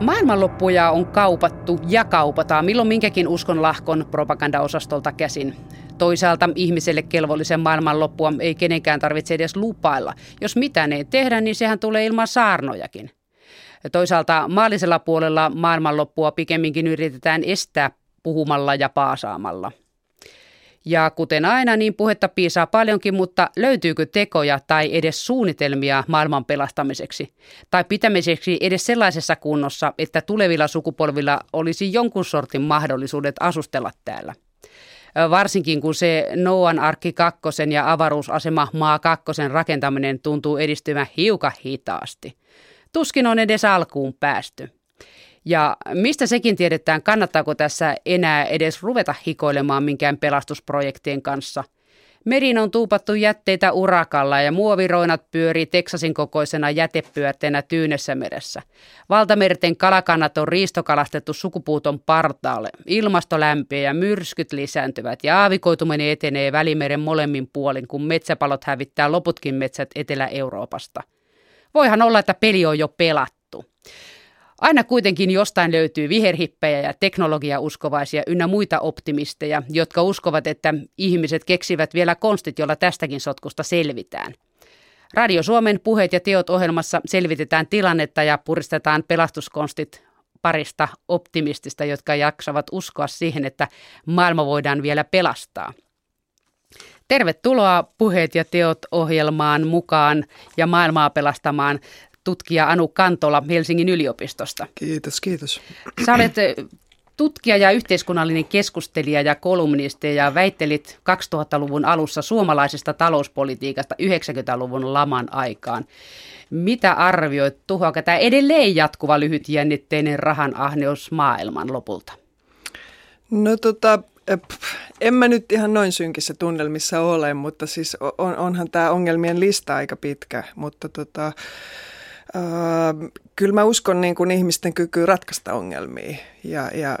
Maailmanloppuja on kaupattu ja kaupataan milloin minkäkin uskon lahkon propagandaosastolta käsin. Toisaalta ihmiselle kelvollisen maailmanloppua ei kenenkään tarvitse edes lupailla. Jos mitään ei tehdä, niin sehän tulee ilman saarnojakin. Toisaalta maallisella puolella maailmanloppua pikemminkin yritetään estää puhumalla ja paasaamalla. Ja kuten aina, niin puhetta piisaa paljonkin, mutta löytyykö tekoja tai edes suunnitelmia maailman pelastamiseksi? Tai pitämiseksi edes sellaisessa kunnossa, että tulevilla sukupolvilla olisi jonkun sortin mahdollisuudet asustella täällä? Varsinkin kun se Noan arkki kakkosen ja avaruusasema maa kakkosen rakentaminen tuntuu edistyvän hiukan hitaasti. Tuskin on edes alkuun päästy. Ja mistä sekin tiedetään, kannattaako tässä enää edes ruveta hikoilemaan minkään pelastusprojektien kanssa. Merin on tuupattu jätteitä urakalla ja muoviroinat pyörii Teksasin kokoisena jätepyörteenä Tyynessä meressä. Valtamerten kalakannat on riistokalastettu sukupuuton partaalle. Ilmasto lämpiää ja myrskyt lisääntyvät ja aavikoituminen etenee Välimeren molemmin puolin, kun metsäpalot hävittää loputkin metsät Etelä-Euroopasta. Voihan olla, että peli on jo pelattu. Aina kuitenkin jostain löytyy viherhippejä ja teknologiauskovaisia ynnä muita optimisteja, jotka uskovat, että ihmiset keksivät vielä konstit, jolla tästäkin sotkusta selvitään. Radio Suomen puheet ja teot ohjelmassa selvitetään tilannetta ja puristetaan pelastuskonstit parista optimistista, jotka jaksavat uskoa siihen, että maailma voidaan vielä pelastaa. Tervetuloa Puheet ja teot ohjelmaan mukaan ja maailmaa pelastamaan tutkija Anu Kantola Helsingin yliopistosta. Kiitos, kiitos. Sä olet tutkija ja yhteiskunnallinen keskustelija ja kolumnisti ja väittelit 2000-luvun alussa suomalaisesta talouspolitiikasta 90-luvun laman aikaan. Mitä arvioit, tuhoako tämä edelleen jatkuva lyhytjännitteinen rahan ahneus maailman lopulta? No tota, en mä nyt ihan noin synkissä tunnelmissa ole, mutta siis on, onhan tämä ongelmien lista aika pitkä, mutta tota, Öö, kyllä mä uskon niin kuin ihmisten kykyyn ratkaista ongelmia. Ja, ja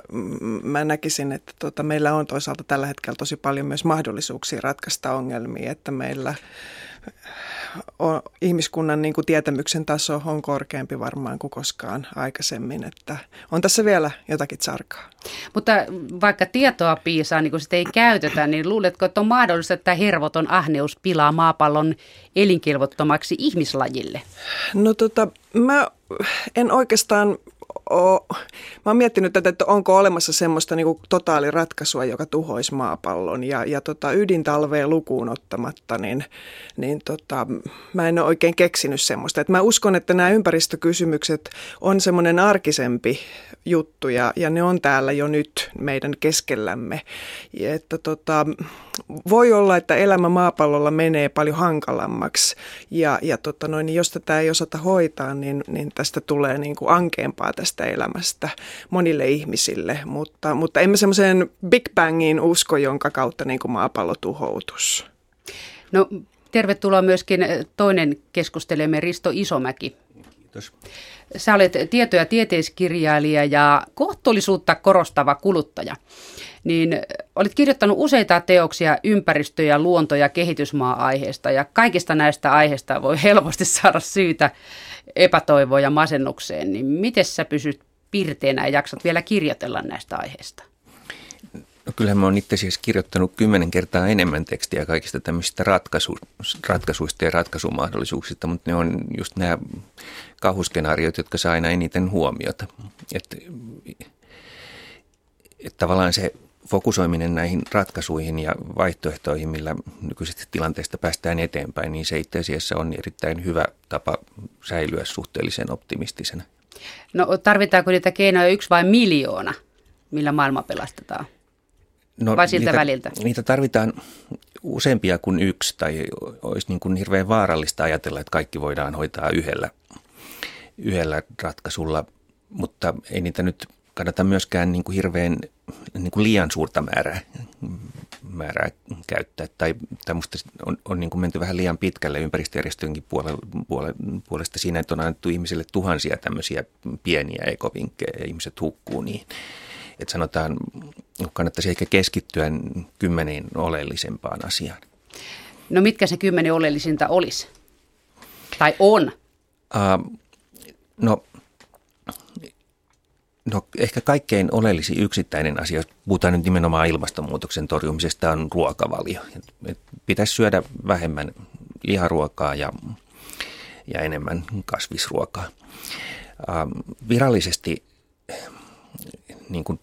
mä näkisin, että tota, meillä on toisaalta tällä hetkellä tosi paljon myös mahdollisuuksia ratkaista ongelmia, että meillä on, ihmiskunnan niin kuin tietämyksen taso on korkeampi varmaan kuin koskaan aikaisemmin, että on tässä vielä jotakin sarkaa. Mutta vaikka tietoa piisaa, niin kun sitä ei käytetä, niin luuletko, että on mahdollista, että hervoton ahneus pilaa maapallon elinkilvottomaksi ihmislajille? No tota, mä en oikeastaan ole, mä oon miettinyt tätä, että onko olemassa semmoista niin totaaliratkaisua, joka tuhoisi maapallon ja, ja tota, ydintalveen lukuun ottamatta, niin, niin tota, mä en ole oikein keksinyt semmoista. Et mä uskon, että nämä ympäristökysymykset on semmoinen arkisempi juttu ja, ja ne on täällä jo nyt meidän keskellämme. Ja että tota, voi olla, että elämä maapallolla menee paljon hankalammaksi ja, ja tota noin, niin jos tätä ei osata hoitaa, niin, niin tästä tulee niin kuin ankeampaa tästä elämästä monille ihmisille. Mutta, mutta emme semmoiseen Big Bangiin usko, jonka kautta niin kuin maapallo tuhoutus. No tervetuloa myöskin toinen keskustelemme Risto Isomäki. Kiitos. Sä olet tieto- ja tieteiskirjailija ja kohtuullisuutta korostava kuluttaja. Niin olit kirjoittanut useita teoksia ympäristö- ja luonto- ja kehitysmaa-aiheesta ja kaikista näistä aiheista voi helposti saada syytä epätoivoon ja masennukseen. Niin miten sä pysyt pirteänä ja jaksat vielä kirjoitella näistä aiheista? No kyllähän mä oon itse asiassa kirjoittanut kymmenen kertaa enemmän tekstiä kaikista tämmöisistä ratkaisu, ratkaisuista ja ratkaisumahdollisuuksista, mutta ne on just nämä kauhuskenaariot, jotka saa aina eniten huomiota. Että et tavallaan se fokusoiminen näihin ratkaisuihin ja vaihtoehtoihin, millä nykyisestä tilanteesta päästään eteenpäin, niin se itse asiassa on erittäin hyvä tapa säilyä suhteellisen optimistisena. No tarvitaanko niitä keinoja yksi vai miljoona, millä maailma pelastetaan? No, vai siltä niitä, väliltä? Niitä tarvitaan useampia kuin yksi, tai olisi niin kuin hirveän vaarallista ajatella, että kaikki voidaan hoitaa yhdellä, yhdellä ratkaisulla, mutta ei niitä nyt kannata myöskään niin kuin hirveän niin kuin liian suurta määrää, määrää käyttää. Tai, tai musta on, on niin kuin menty vähän liian pitkälle ympäristöjärjestöjenkin puolelle, puole, puolesta siinä, että on annettu ihmisille tuhansia tämmöisiä pieniä ekovinkkejä ja ihmiset hukkuu niin. Että sanotaan, kannattaisi ehkä keskittyä kymmeniin oleellisempaan asiaan. No mitkä se kymmenen oleellisinta olisi? Tai on? Uh, no No ehkä kaikkein oleellisin yksittäinen asia, jos puhutaan nyt nimenomaan ilmastonmuutoksen torjumisesta, on ruokavalio. Et pitäisi syödä vähemmän liharuokaa ja, ja enemmän kasvisruokaa. Ähm, virallisesti niin kuin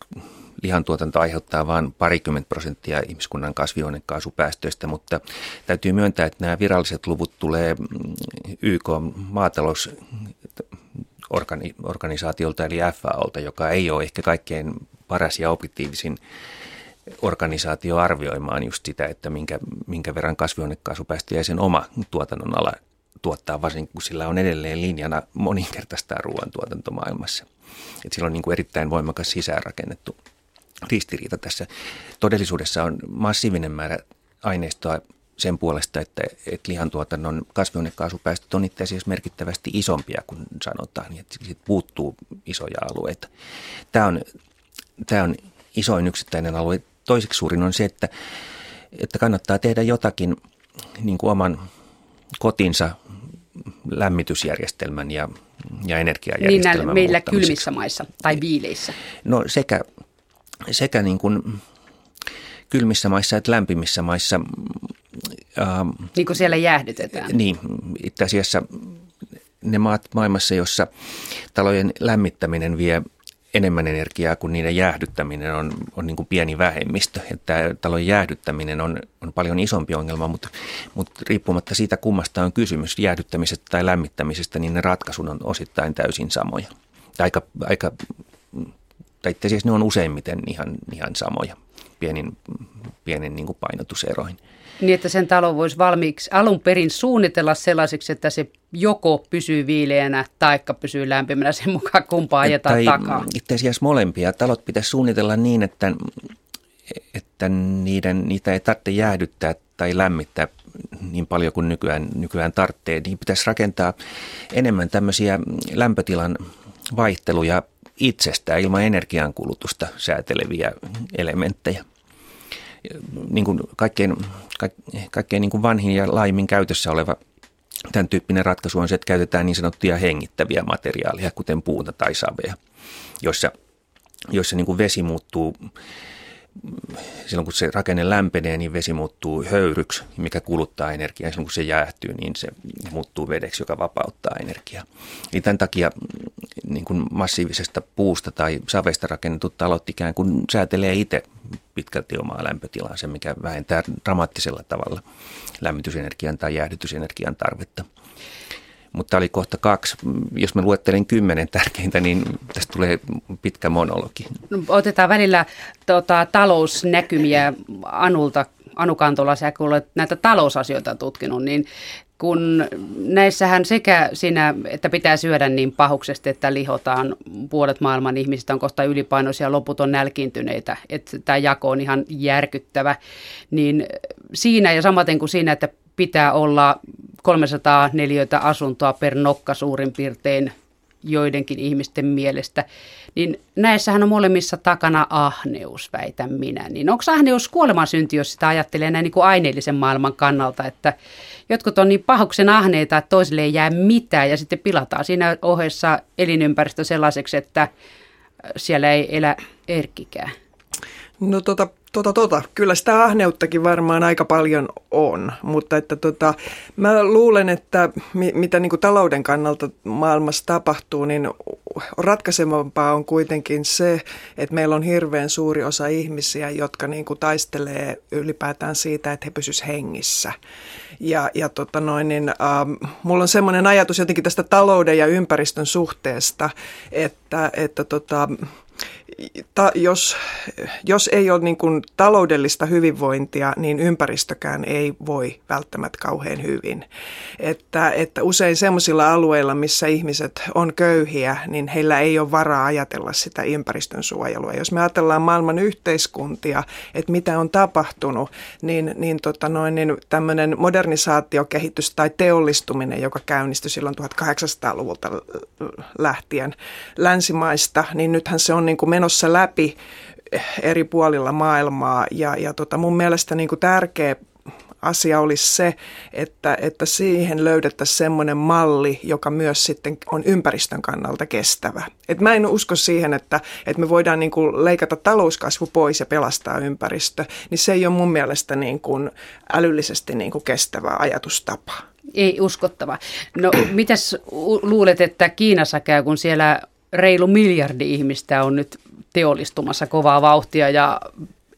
lihantuotanto aiheuttaa vain parikymmentä prosenttia ihmiskunnan kasvihuonekaasupäästöistä, mutta täytyy myöntää, että nämä viralliset luvut tulee mm, YK maatalous organisaatiolta eli FAOlta, joka ei ole ehkä kaikkein paras ja objektiivisin organisaatio arvioimaan just sitä, että minkä, minkä verran kasvihuonekaasupäästöjä sen oma tuotannon ala tuottaa, varsinkin kun sillä on edelleen linjana moninkertaistaa ruoantuotanto maailmassa. Et sillä on niin kuin erittäin voimakas sisäänrakennettu ristiriita tässä. Todellisuudessa on massiivinen määrä aineistoa sen puolesta, että, että lihantuotannon kasvihuonekaasupäästöt on itse asiassa merkittävästi isompia kuin sanotaan, niin että siitä puuttuu isoja alueita. Tämä on, tämä on isoin yksittäinen alue. Toiseksi suurin on se, että, että kannattaa tehdä jotakin niin kuin oman kotinsa lämmitysjärjestelmän ja, ja energiajärjestelmän Niin meillä kylmissä maissa tai viileissä. No sekä, sekä niin kuin kylmissä maissa että lämpimissä maissa. Ähm, niin kuin siellä jäähdytetään. Niin, itse asiassa ne maat maailmassa, jossa talojen lämmittäminen vie enemmän energiaa kuin niiden jäähdyttäminen on, on niin kuin pieni vähemmistö. Että talon jäähdyttäminen on, on paljon isompi ongelma, mutta, mutta riippumatta siitä kummasta on kysymys, jäähdyttämisestä tai lämmittämisestä, niin ne ratkaisut on osittain täysin samoja. Aika, aika, tai itse asiassa ne on useimmiten ihan, ihan samoja pienin, pienin niin kuin painotuseroin. Niin, että sen talo voisi valmiiksi alun perin suunnitella sellaiseksi, että se joko pysyy viileänä tai pysyy lämpimänä sen mukaan, kumpaa ajetaan tai takaa. Itse asiassa molempia. Talot pitäisi suunnitella niin, että, että niiden, niitä ei tarvitse jäähdyttää tai lämmittää niin paljon kuin nykyään, nykyään tarvitsee. Niin pitäisi rakentaa enemmän tämmöisiä lämpötilan vaihteluja itsestään ilman energiankulutusta sääteleviä elementtejä. Niin kuin kaikkein, kaikkein niin kuin vanhin ja laajimmin käytössä oleva tämän tyyppinen ratkaisu on se, että käytetään niin sanottuja hengittäviä materiaaleja, kuten puuta tai savea, joissa, joissa niin kuin vesi muuttuu silloin kun se rakenne lämpenee, niin vesi muuttuu höyryksi, mikä kuluttaa energiaa. Silloin kun se jäähtyy, niin se muuttuu vedeksi, joka vapauttaa energiaa. Eli tämän takia niin kuin massiivisesta puusta tai savesta rakennetut talot ikään kuin säätelee itse pitkälti omaa lämpötilaansa, mikä vähentää dramaattisella tavalla lämmitysenergian tai jäähdytysenergian tarvetta mutta oli kohta kaksi. Jos mä luettelen kymmenen tärkeintä, niin tästä tulee pitkä monologi. No, otetaan välillä tota, talousnäkymiä Anulta. Anu Kantola, sä kun olet näitä talousasioita tutkinut, niin kun näissähän sekä siinä, että pitää syödä niin pahuksesti, että lihotaan, puolet maailman ihmisistä on kohta ylipainoisia, loput on nälkiintyneitä, että tämä jako on ihan järkyttävä, niin siinä ja samaten kuin siinä, että pitää olla 300 neliöitä asuntoa per nokka suurin piirtein joidenkin ihmisten mielestä, niin näissähän on molemmissa takana ahneus, väitän minä. Niin onko ahneus kuolemansynti, jos sitä ajattelee näin niin kuin aineellisen maailman kannalta, että jotkut on niin pahuksen ahneita, että toisille ei jää mitään ja sitten pilataan siinä ohessa elinympäristö sellaiseksi, että siellä ei elä erkkikään. No tota, tota, tota. Kyllä sitä ahneuttakin varmaan aika paljon on, mutta että tota, mä luulen, että mi, mitä niin kuin talouden kannalta maailmassa tapahtuu, niin ratkaisevampaa on kuitenkin se, että meillä on hirveän suuri osa ihmisiä, jotka niin kuin taistelee ylipäätään siitä, että he pysyisivät hengissä. Ja, ja tota noin, niin, ähm, mulla on semmoinen ajatus jotenkin tästä talouden ja ympäristön suhteesta, että, että tota, ta, jos, jos ei ole niin kuin taloudellista hyvinvointia, niin ympäristökään ei voi välttämättä kauhean hyvin. Että, että usein sellaisilla alueilla, missä ihmiset on köyhiä, niin heillä ei ole varaa ajatella sitä ympäristön suojelua. Jos me ajatellaan maailman yhteiskuntia, että mitä on tapahtunut, niin, niin, tota noin, niin tämmöinen modernisaatiokehitys tai teollistuminen, joka käynnistyi silloin 1800-luvulta lähtien länsimaista, niin nythän se on niin kuin menossa läpi eri puolilla maailmaa. Ja, ja tota mun mielestä niin kuin tärkeä asia olisi se, että, että siihen löydettäisiin semmoinen malli, joka myös sitten on ympäristön kannalta kestävä. Et mä en usko siihen, että, että me voidaan niin kuin leikata talouskasvu pois ja pelastaa ympäristö, niin se ei ole mun mielestä niin kuin älyllisesti niin kuin kestävä ajatustapa. Ei uskottava. No mitäs luulet, että Kiinassa käy, kun siellä reilu miljardi ihmistä on nyt teollistumassa kovaa vauhtia ja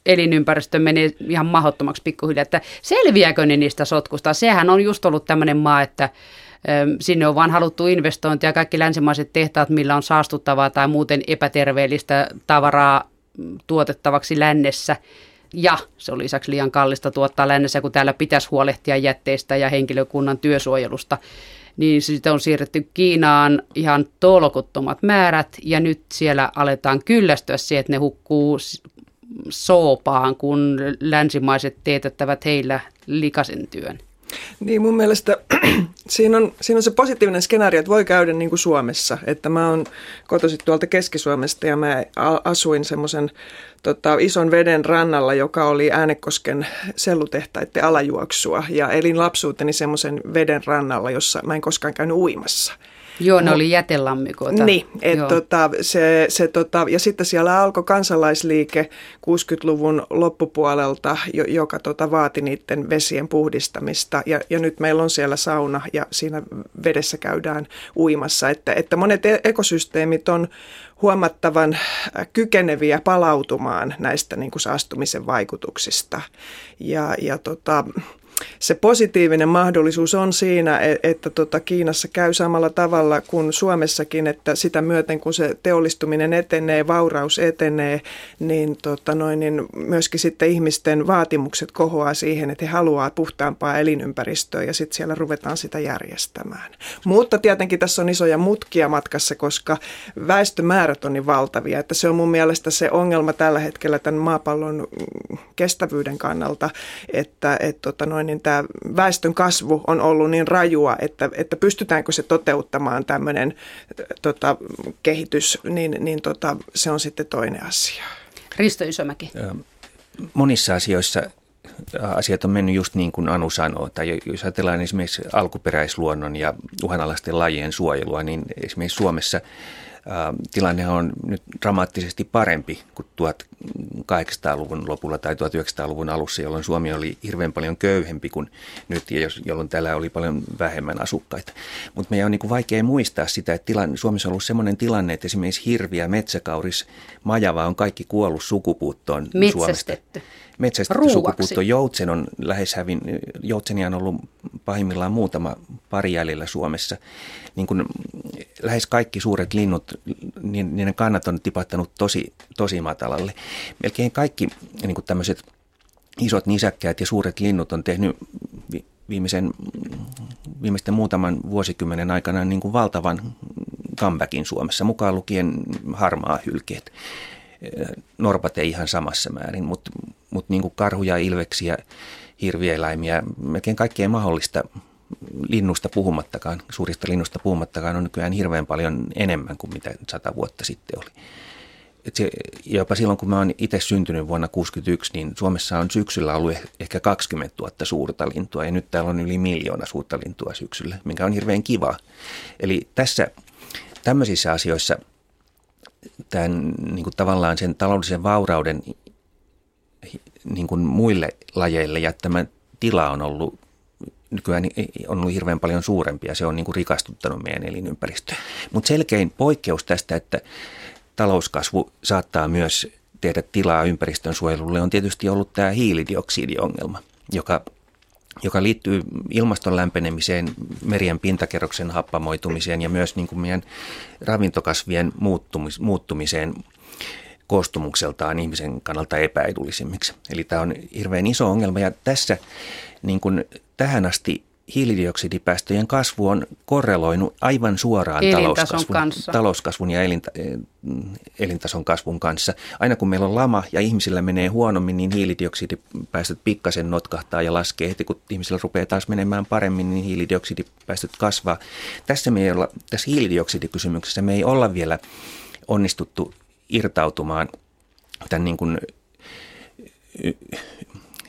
elinympäristö menee ihan mahdottomaksi pikkuhiljaa, että selviääkö ne niistä sotkusta? Sehän on just ollut tämmöinen maa, että Sinne on vaan haluttu investointia. Kaikki länsimaiset tehtaat, millä on saastuttavaa tai muuten epäterveellistä tavaraa tuotettavaksi lännessä. Ja se on lisäksi liian kallista tuottaa lännessä, kun täällä pitäisi huolehtia jätteistä ja henkilökunnan työsuojelusta. Niin sitten on siirretty Kiinaan ihan tolkuttomat määrät ja nyt siellä aletaan kyllästyä siihen, että ne hukkuu soopaan, kun länsimaiset teetättävät heillä likaisen työn. Niin mun mielestä siinä on, siinä on se positiivinen skenaario, että voi käydä niin kuin Suomessa. Että mä oon kotoisin tuolta Keski-Suomesta ja mä asuin semmoisen tota, ison veden rannalla, joka oli Äänekosken sellutehtaiden alajuoksua. Ja elin lapsuuteni semmoisen veden rannalla, jossa mä en koskaan käynyt uimassa. Joo, ne oli jätelammikoita. Niin, et tota, se, se, tota, ja sitten siellä alkoi kansalaisliike 60-luvun loppupuolelta, joka tota, vaati niiden vesien puhdistamista. Ja, ja nyt meillä on siellä sauna ja siinä vedessä käydään uimassa. Että, että monet e-, ekosysteemit on huomattavan kykeneviä palautumaan näistä niin kuin saastumisen vaikutuksista. Ja, ja tota, se positiivinen mahdollisuus on siinä, e-, että, tota Kiinassa käy samalla tavalla kuin Suomessakin, että sitä myöten kun se teollistuminen etenee, vauraus etenee, niin, tota noin, niin myöskin sitten ihmisten vaatimukset kohoaa siihen, että he haluavat puhtaampaa elinympäristöä ja sitten siellä ruvetaan sitä järjestämään. Mutta tietenkin tässä on isoja mutkia matkassa, koska väestömäärät on niin valtavia, että se on mun mielestä se ongelma tällä hetkellä tämän maapallon kestävyyden kannalta, että et, tota noin, niin tämä väestön kasvu on ollut niin rajua, että, että pystytäänkö se toteuttamaan tämmöinen tota, kehitys, niin, niin tota, se on sitten toinen asia. Risto Isomäki. Monissa asioissa asiat on mennyt just niin kuin Anu sanoo. Tai jos ajatellaan esimerkiksi alkuperäisluonnon ja uhanalaisten lajien suojelua, niin esimerkiksi Suomessa – tilanne on nyt dramaattisesti parempi kuin 1800-luvun lopulla tai 1900-luvun alussa, jolloin Suomi oli hirveän paljon köyhempi kuin nyt, ja jolloin täällä oli paljon vähemmän asukkaita. Mutta meidän on niin kuin vaikea muistaa sitä, että tilanne, Suomessa on ollut sellainen tilanne, että esimerkiksi hirviä, metsäkauris, majava on kaikki kuollut sukupuuttoon. Suomesta metsästetty sukupuutto joutsen on lähes hävin, joutsenia on ollut pahimmillaan muutama pari jäljellä Suomessa. Niin kuin lähes kaikki suuret linnut, niin niiden kannat on tipahtanut tosi, tosi matalalle. Melkein kaikki niin kuin tämmöiset isot nisäkkäät ja suuret linnut on tehnyt viimeisen, viimeisten muutaman vuosikymmenen aikana niin kuin valtavan comebackin Suomessa, mukaan lukien harmaa hylkeet. Norpat ei ihan samassa määrin, mutta, mutta niin kuin karhuja, ilveksiä, hirvieläimiä, melkein kaikkea mahdollista linnusta puhumattakaan, suurista linnusta puhumattakaan on nykyään hirveän paljon enemmän kuin mitä sata vuotta sitten oli. Et se, jopa silloin, kun mä oon itse syntynyt vuonna 1961, niin Suomessa on syksyllä ollut eh, ehkä 20 000 suurta lintua ja nyt täällä on yli miljoona suurta lintua syksyllä, mikä on hirveän kiva. Eli tässä tämmöisissä asioissa tämän niin kuin tavallaan sen taloudellisen vaurauden niin kuin muille lajeille jättämä tila on ollut nykyään on ollut hirveän paljon suurempi ja se on niin kuin rikastuttanut meidän elinympäristöä. Mutta selkein poikkeus tästä, että talouskasvu saattaa myös tehdä tilaa ympäristön suojelulle, on tietysti ollut tämä hiilidioksidiongelma, joka, joka liittyy ilmaston lämpenemiseen, merien pintakerroksen happamoitumiseen ja myös niin kuin meidän ravintokasvien muuttumis, muuttumiseen koostumukseltaan ihmisen kannalta epäedullisimmiksi. Eli tämä on hirveän iso ongelma ja tässä niin kuin tähän asti hiilidioksidipäästöjen kasvu on korreloinut aivan suoraan talouskasvun, kanssa. talouskasvun ja elinta, eh, elintason kasvun kanssa. Aina kun meillä on lama ja ihmisillä menee huonommin, niin hiilidioksidipäästöt pikkasen notkahtaa ja laskee. Heti kun ihmisillä rupeaa taas menemään paremmin, niin hiilidioksidipäästöt kasvaa. Tässä, me ei olla, tässä hiilidioksidikysymyksessä me ei olla vielä onnistuttu irtautumaan tämän niin kuin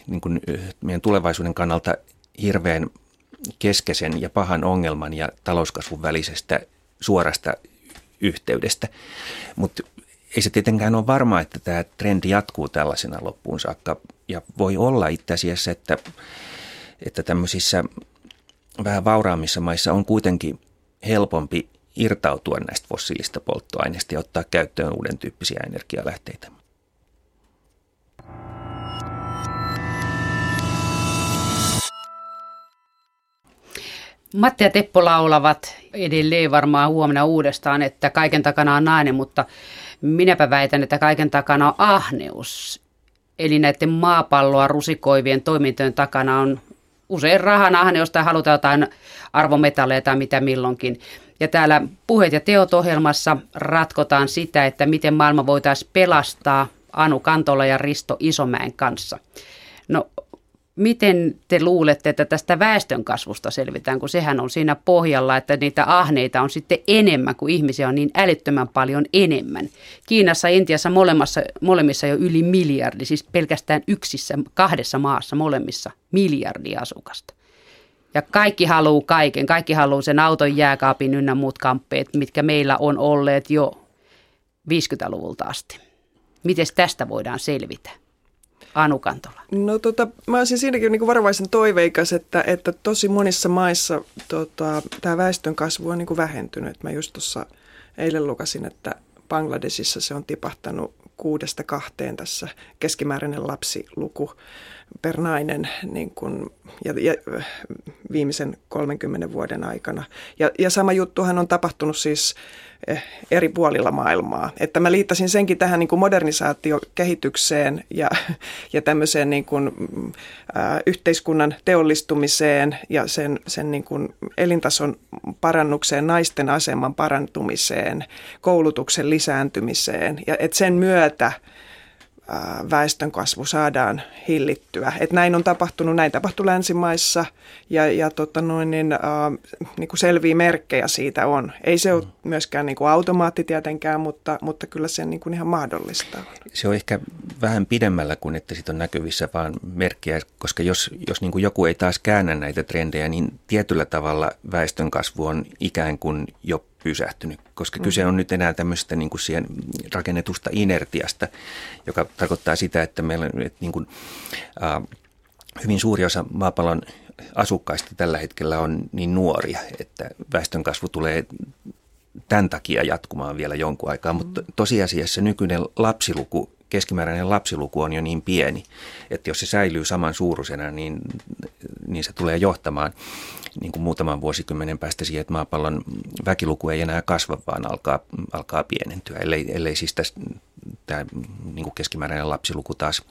niin kuin meidän tulevaisuuden kannalta hirveän keskeisen ja pahan ongelman ja talouskasvun välisestä suorasta yhteydestä. Mutta ei se tietenkään ole varma, että tämä trendi jatkuu tällaisena loppuun saakka. Ja voi olla itse asiassa, että, että tämmöisissä vähän vauraammissa maissa on kuitenkin helpompi irtautua näistä fossiilista polttoaineista ja ottaa käyttöön uuden tyyppisiä energialähteitä. Matti ja Teppo laulavat edelleen varmaan huomenna uudestaan, että kaiken takana on nainen, mutta minäpä väitän, että kaiken takana on ahneus. Eli näiden maapalloa rusikoivien toimintojen takana on usein rahan ahneus tai halutaan jotain arvometalleja tai mitä milloinkin. Ja täällä Puheet ja teot ohjelmassa ratkotaan sitä, että miten maailma voitaisiin pelastaa Anu Kantola ja Risto Isomäen kanssa. No miten te luulette, että tästä väestön kasvusta selvitään, kun sehän on siinä pohjalla, että niitä ahneita on sitten enemmän, kuin ihmisiä on niin älyttömän paljon enemmän. Kiinassa ja Intiassa molemmissa, molemmissa jo yli miljardi, siis pelkästään yksissä, kahdessa maassa molemmissa miljardi asukasta. Ja kaikki haluaa kaiken. Kaikki haluaa sen auton jääkaapin ynnä muut kamppeet, mitkä meillä on olleet jo 50-luvulta asti. Miten tästä voidaan selvitä? Anu Kantola? No tota, mä olisin siinäkin niin varovaisen toiveikas, että, että tosi monissa maissa tota, tämä väestön kasvu on niin vähentynyt. Mä just tuossa eilen lukasin, että Bangladesissa se on tipahtanut kuudesta kahteen tässä keskimääräinen lapsiluku per nainen niin kuin, ja, ja, viimeisen 30 vuoden aikana. Ja, ja sama juttuhan on tapahtunut siis Eh, eri puolilla maailmaa. Että mä liittäisin senkin tähän niin kuin modernisaatiokehitykseen ja, ja tämmöiseen niin kuin, ä, yhteiskunnan teollistumiseen ja sen, sen niin kuin elintason parannukseen, naisten aseman parantumiseen, koulutuksen lisääntymiseen. Ja että sen myötä väestön kasvu saadaan hillittyä. Et näin on tapahtunut, näin tapahtui länsimaissa ja, ja tota noin, niin, äh, niin kuin selviä merkkejä siitä on. Ei se ole myöskään niin kuin automaatti tietenkään, mutta, mutta kyllä se niin kuin ihan mahdollista Se on ehkä vähän pidemmällä kuin että siitä on näkyvissä vaan merkkejä, koska jos, jos niin kuin joku ei taas käännä näitä trendejä, niin tietyllä tavalla väestön kasvu on ikään kuin jo pysähtynyt, koska mm. kyse on nyt enää tämmöistä niin kuin siihen rakennetusta inertiasta, joka tarkoittaa sitä, että meillä että niin kuin, äh, hyvin suuri osa maapallon asukkaista tällä hetkellä on niin nuoria, että väestönkasvu tulee tämän takia jatkumaan vielä jonkun aikaa, mutta tosiasiassa nykyinen lapsiluku keskimääräinen lapsiluku on jo niin pieni, että jos se säilyy saman suuruisena, niin, niin se tulee johtamaan niin kuin muutaman vuosikymmenen päästä siihen, että maapallon väkiluku ei enää kasva, vaan alkaa, alkaa pienentyä, ellei, ellei siis tämä niin keskimääräinen lapsiluku taas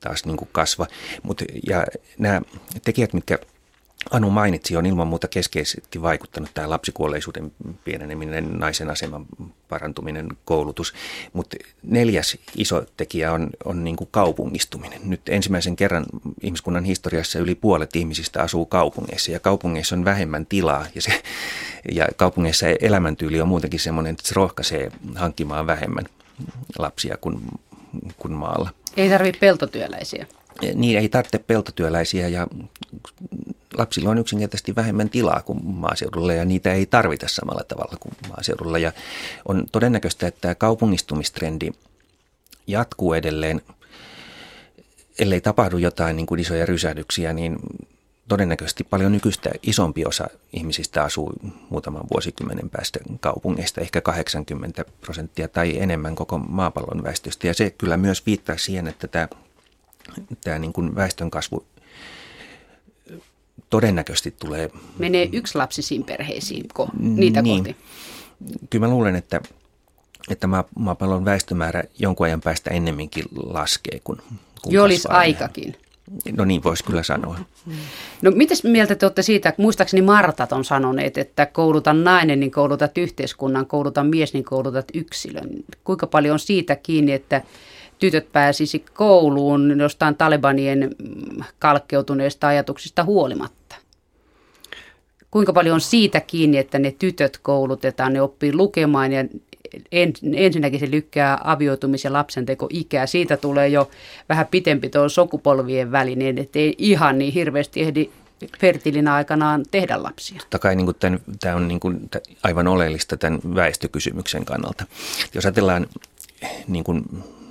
taas niin kuin kasva. Mut, ja nämä tekijät, mitkä Anu mainitsi, on ilman muuta keskeisesti vaikuttanut tämä lapsikuolleisuuden pieneneminen, naisen aseman parantuminen, koulutus. Mutta neljäs iso tekijä on, on niin kuin kaupungistuminen. Nyt ensimmäisen kerran ihmiskunnan historiassa yli puolet ihmisistä asuu kaupungeissa ja kaupungeissa on vähemmän tilaa ja, se, ja kaupungeissa elämäntyyli on muutenkin sellainen, että se rohkaisee hankkimaan vähemmän lapsia kuin, kuin maalla. Ei tarvitse peltotyöläisiä. Niin, ei tarvitse peltotyöläisiä ja lapsilla on yksinkertaisesti vähemmän tilaa kuin maaseudulla ja niitä ei tarvita samalla tavalla kuin maaseudulla. Ja on todennäköistä, että tämä kaupungistumistrendi jatkuu edelleen, ellei tapahdu jotain niin kuin isoja rysähdyksiä, niin todennäköisesti paljon nykyistä isompi osa ihmisistä asuu muutaman vuosikymmenen päästä kaupungeista, ehkä 80 prosenttia tai enemmän koko maapallon väestöstä. Ja se kyllä myös viittaa siihen, että tämä, tämä niin kuin väestönkasvu todennäköisesti tulee... Menee yksi lapsisiin perheisiin ko, niitä niin. kohti. Kyllä mä luulen, että, että maapallon väestömäärä jonkun ajan päästä ennemminkin laskee kuin, kuin Jo olisi aikakin. No niin, voisi kyllä sanoa. No mitäs mieltä te olette siitä, muistaakseni Martat on sanoneet, että kouluta nainen, niin koulutat yhteiskunnan, kouluta mies, niin koulutat yksilön. Kuinka paljon on siitä kiinni, että tytöt pääsisi kouluun jostain Talebanien kalkkeutuneista ajatuksista huolimatta? Kuinka paljon on siitä kiinni, että ne tytöt koulutetaan, ne oppii lukemaan ja en, ensinnäkin se lykkää avioitumis- ja lapsentekoikää. Siitä tulee jo vähän pitempi tuo sukupolvien välinen, ettei ihan niin hirveästi ehdi fertilina aikanaan tehdä lapsia. Totta kai niin tämän, tämä on niin kuin, aivan oleellista tämän väestökysymyksen kannalta. Jos ajatellaan niin kuin,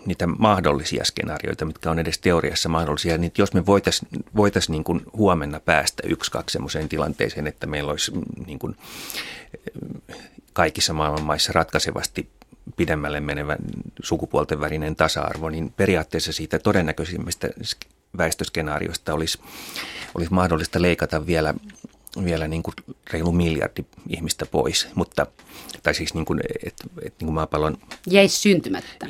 niitä mahdollisia skenaarioita, mitkä on edes teoriassa mahdollisia, niin jos me voitaisiin voitais niin huomenna päästä yksi, kaksi semmoiseen tilanteeseen, että meillä olisi niin kuin kaikissa maailman maissa ratkaisevasti pidemmälle menevä sukupuolten välinen tasa-arvo, niin periaatteessa siitä todennäköisimmistä väestöskenaarioista olisi, olisi mahdollista leikata vielä, vielä niin kuin reilu miljardi ihmistä pois, mutta tai siis niin kuin, et, et, niin kuin maapallon... Jäisi syntymättä.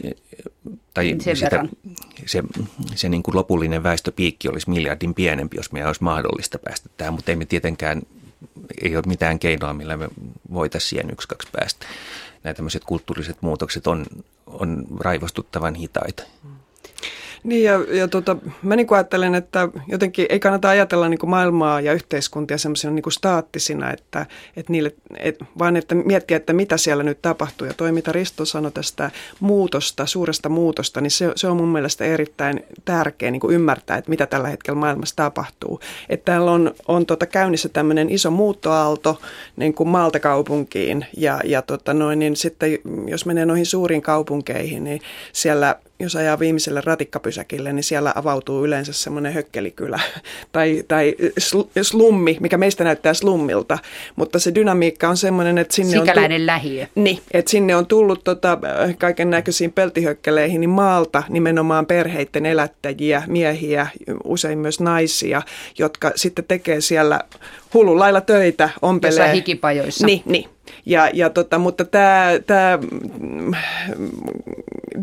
Tai Sen sitä, se, se niin kuin lopullinen väestöpiikki olisi miljardin pienempi, jos meidän olisi mahdollista päästä tähän, mutta ei me tietenkään, ei ole mitään keinoa, millä me voitaisiin siihen yksi, kaksi päästä. Nämä tämmöiset kulttuuriset muutokset on, on raivostuttavan hitaita. Mm. Niin ja, ja tota, mä niin ajattelen, että jotenkin ei kannata ajatella niin maailmaa ja yhteiskuntia semmoisena niin staattisina, että, että niille, et, vaan että miettiä, että mitä siellä nyt tapahtuu. Ja toi, mitä Risto sanoi tästä muutosta, suuresta muutosta, niin se, se on mun mielestä erittäin tärkeä niin ymmärtää, että mitä tällä hetkellä maailmassa tapahtuu. Että täällä on, on tota käynnissä tämmöinen iso muuttoaalto niin kuin maalta kaupunkiin ja, ja tota noin, niin sitten jos menee noihin suuriin kaupunkeihin, niin siellä jos ajaa viimeiselle ratikkapysäkille, niin siellä avautuu yleensä semmoinen hökkelikylä tai, tai slummi, mikä meistä näyttää slummilta. Mutta se dynamiikka on semmoinen, että sinne Sikäläinen on... Tullut, lähiö. Niin, että sinne on tullut tota, kaiken näköisiin peltihökkeleihin niin maalta nimenomaan perheiden elättäjiä, miehiä, usein myös naisia, jotka sitten tekee siellä hullun lailla töitä, ompelee. Jossain hikipajoissa. Niin, niin. Ja, ja tota, mutta tämä, tämä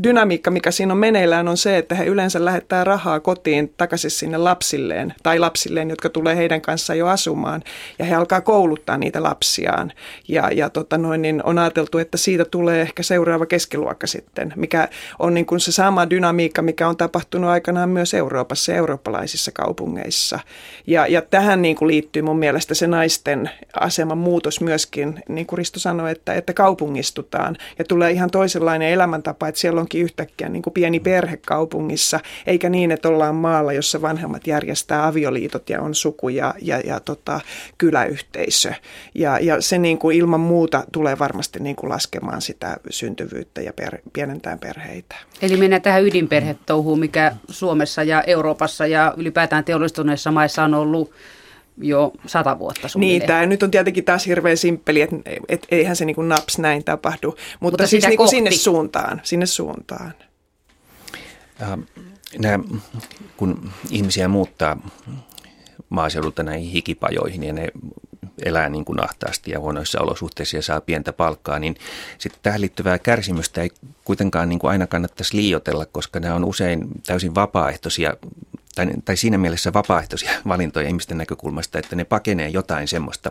dynamiikka, mikä siinä on meneillään, on se, että he yleensä lähettää rahaa kotiin takaisin sinne lapsilleen tai lapsilleen, jotka tulee heidän kanssaan jo asumaan. Ja he alkaa kouluttaa niitä lapsiaan. Ja, ja tota noin, niin on ajateltu, että siitä tulee ehkä seuraava keskiluokka sitten, mikä on niin kuin se sama dynamiikka, mikä on tapahtunut aikanaan myös Euroopassa ja eurooppalaisissa kaupungeissa. Ja, ja tähän niin kuin liittyy mun mielestä se naisten aseman muutos myöskin, niin kuin Risto sanoi, että, että kaupungistutaan ja tulee ihan toisenlainen elämäntapa, että siellä onkin yhtäkkiä niin kuin pieni perhe kaupungissa, eikä niin, että ollaan maalla, jossa vanhemmat järjestää avioliitot ja on suku ja, ja, ja tota, kyläyhteisö. Ja, ja se niin kuin ilman muuta tulee varmasti niin kuin laskemaan sitä syntyvyyttä ja per, pienentään perheitä. Eli mennään tähän ydinperhetouhuun, mikä Suomessa ja Euroopassa ja ylipäätään teollistuneissa maissa on ollut jo sata vuotta suunnilleen. Niin, tämä nyt on tietenkin taas hirveän simppeli, että et, eihän se niin kuin naps näin tapahdu, mutta, mutta siis niin kuin sinne suuntaan, sinne suuntaan. Äh, nämä, kun ihmisiä muuttaa maaseudulta näihin hikipajoihin ja ne elää niin kuin ahtaasti ja huonoissa olosuhteissa ja saa pientä palkkaa, niin sitten tähän liittyvää kärsimystä ei kuitenkaan niin kuin aina kannattaisi liioitella, koska nämä on usein täysin vapaaehtoisia tai, tai siinä mielessä vapaaehtoisia valintoja ihmisten näkökulmasta, että ne pakenee jotain semmoista,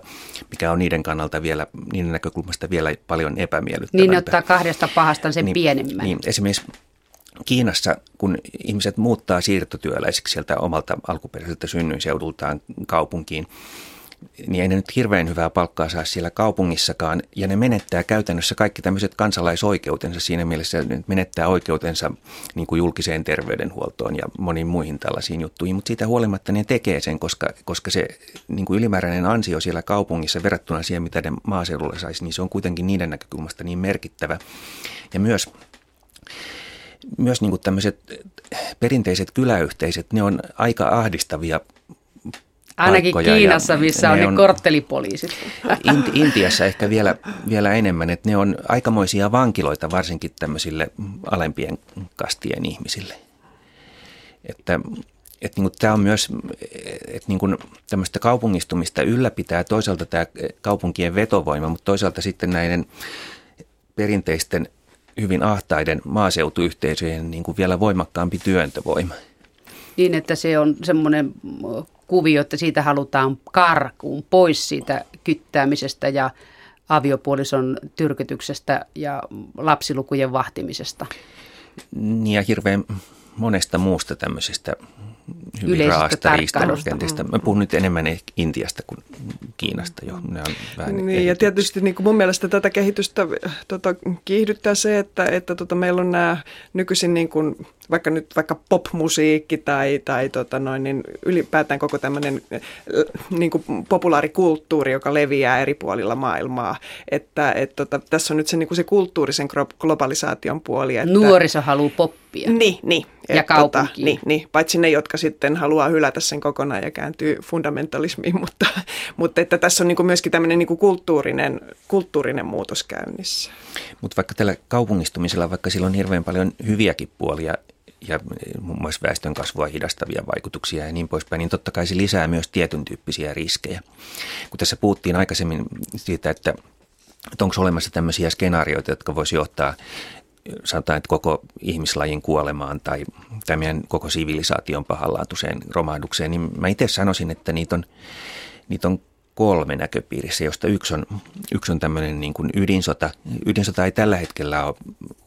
mikä on niiden kannalta vielä, niiden näkökulmasta vielä paljon epämiellyttävämpää. Niin ottaa kahdesta pahasta sen niin, pienemmän. Niin, esimerkiksi Kiinassa, kun ihmiset muuttaa siirtotyöläisiksi sieltä omalta alkuperäiseltä synnyinseudultaan kaupunkiin, niin ei ne nyt hirveän hyvää palkkaa saa siellä kaupungissakaan. Ja ne menettää käytännössä kaikki tämmöiset kansalaisoikeutensa siinä mielessä, että ne menettää oikeutensa niin kuin julkiseen terveydenhuoltoon ja moniin muihin tällaisiin juttuihin. Mutta siitä huolimatta ne tekee sen, koska, koska se niin kuin ylimääräinen ansio siellä kaupungissa verrattuna siihen, mitä ne maaseudulla saisi, niin se on kuitenkin niiden näkökulmasta niin merkittävä. Ja myös myös niin kuin tämmöiset perinteiset kyläyhteiset, ne on aika ahdistavia Ainakin Kiinassa, missä on ne on, korttelipoliisit. Intiassa ehkä vielä, vielä enemmän, että ne on aikamoisia vankiloita varsinkin tämmöisille alempien kastien ihmisille. Että, että niin tämä on myös, että niin tämmöistä kaupungistumista ylläpitää toisaalta tämä kaupunkien vetovoima, mutta toisaalta sitten näiden perinteisten hyvin ahtaiden maaseutuyhteisöjen niin kuin vielä voimakkaampi työntövoima. Niin, että se on semmoinen kuvio, että siitä halutaan karkuun pois siitä kyttäämisestä ja aviopuolison tyrkytyksestä ja lapsilukujen vahtimisesta. Niin ja hirveän monesta muusta tämmöisestä hyvin raasta riistarakenteesta. Mä puhun nyt enemmän Intiasta kuin Kiinasta jo. Ne on vähän niin, ja tietysti niin kuin mun mielestä tätä kehitystä tota, kiihdyttää se, että, että tota, meillä on nämä nykyisin niin kuin vaikka nyt vaikka popmusiikki tai, tai tota noin, niin ylipäätään koko tämmöinen niin kuin populaarikulttuuri, joka leviää eri puolilla maailmaa. Että et, tota, tässä on nyt se, niin kuin se kulttuurisen globalisaation puoli. Että, Nuoriso haluaa poppia. Niin, niin. Ja tota, niin, niin, paitsi ne, jotka sitten haluaa hylätä sen kokonaan ja kääntyy fundamentalismiin, mutta, mutta että tässä on niin kuin myöskin tämmöinen niin kuin kulttuurinen, kulttuurinen muutos käynnissä. Mutta vaikka tällä kaupungistumisella, vaikka sillä on hirveän paljon hyviäkin puolia, ja muun muassa väestön kasvua hidastavia vaikutuksia ja niin poispäin, niin totta kai se lisää myös tietyn tyyppisiä riskejä. Kun tässä puhuttiin aikaisemmin siitä, että, että onko olemassa tämmöisiä skenaarioita, jotka voisi johtaa sanotaan, että koko ihmislajin kuolemaan tai, tai meidän koko sivilisaation pahanlaatuiseen romahdukseen, niin mä itse sanoisin, että niitä on, niitä on kolme näköpiirissä, josta yksi on, yksi on tämmöinen niin kuin ydinsota. Ydinsota ei tällä hetkellä ole,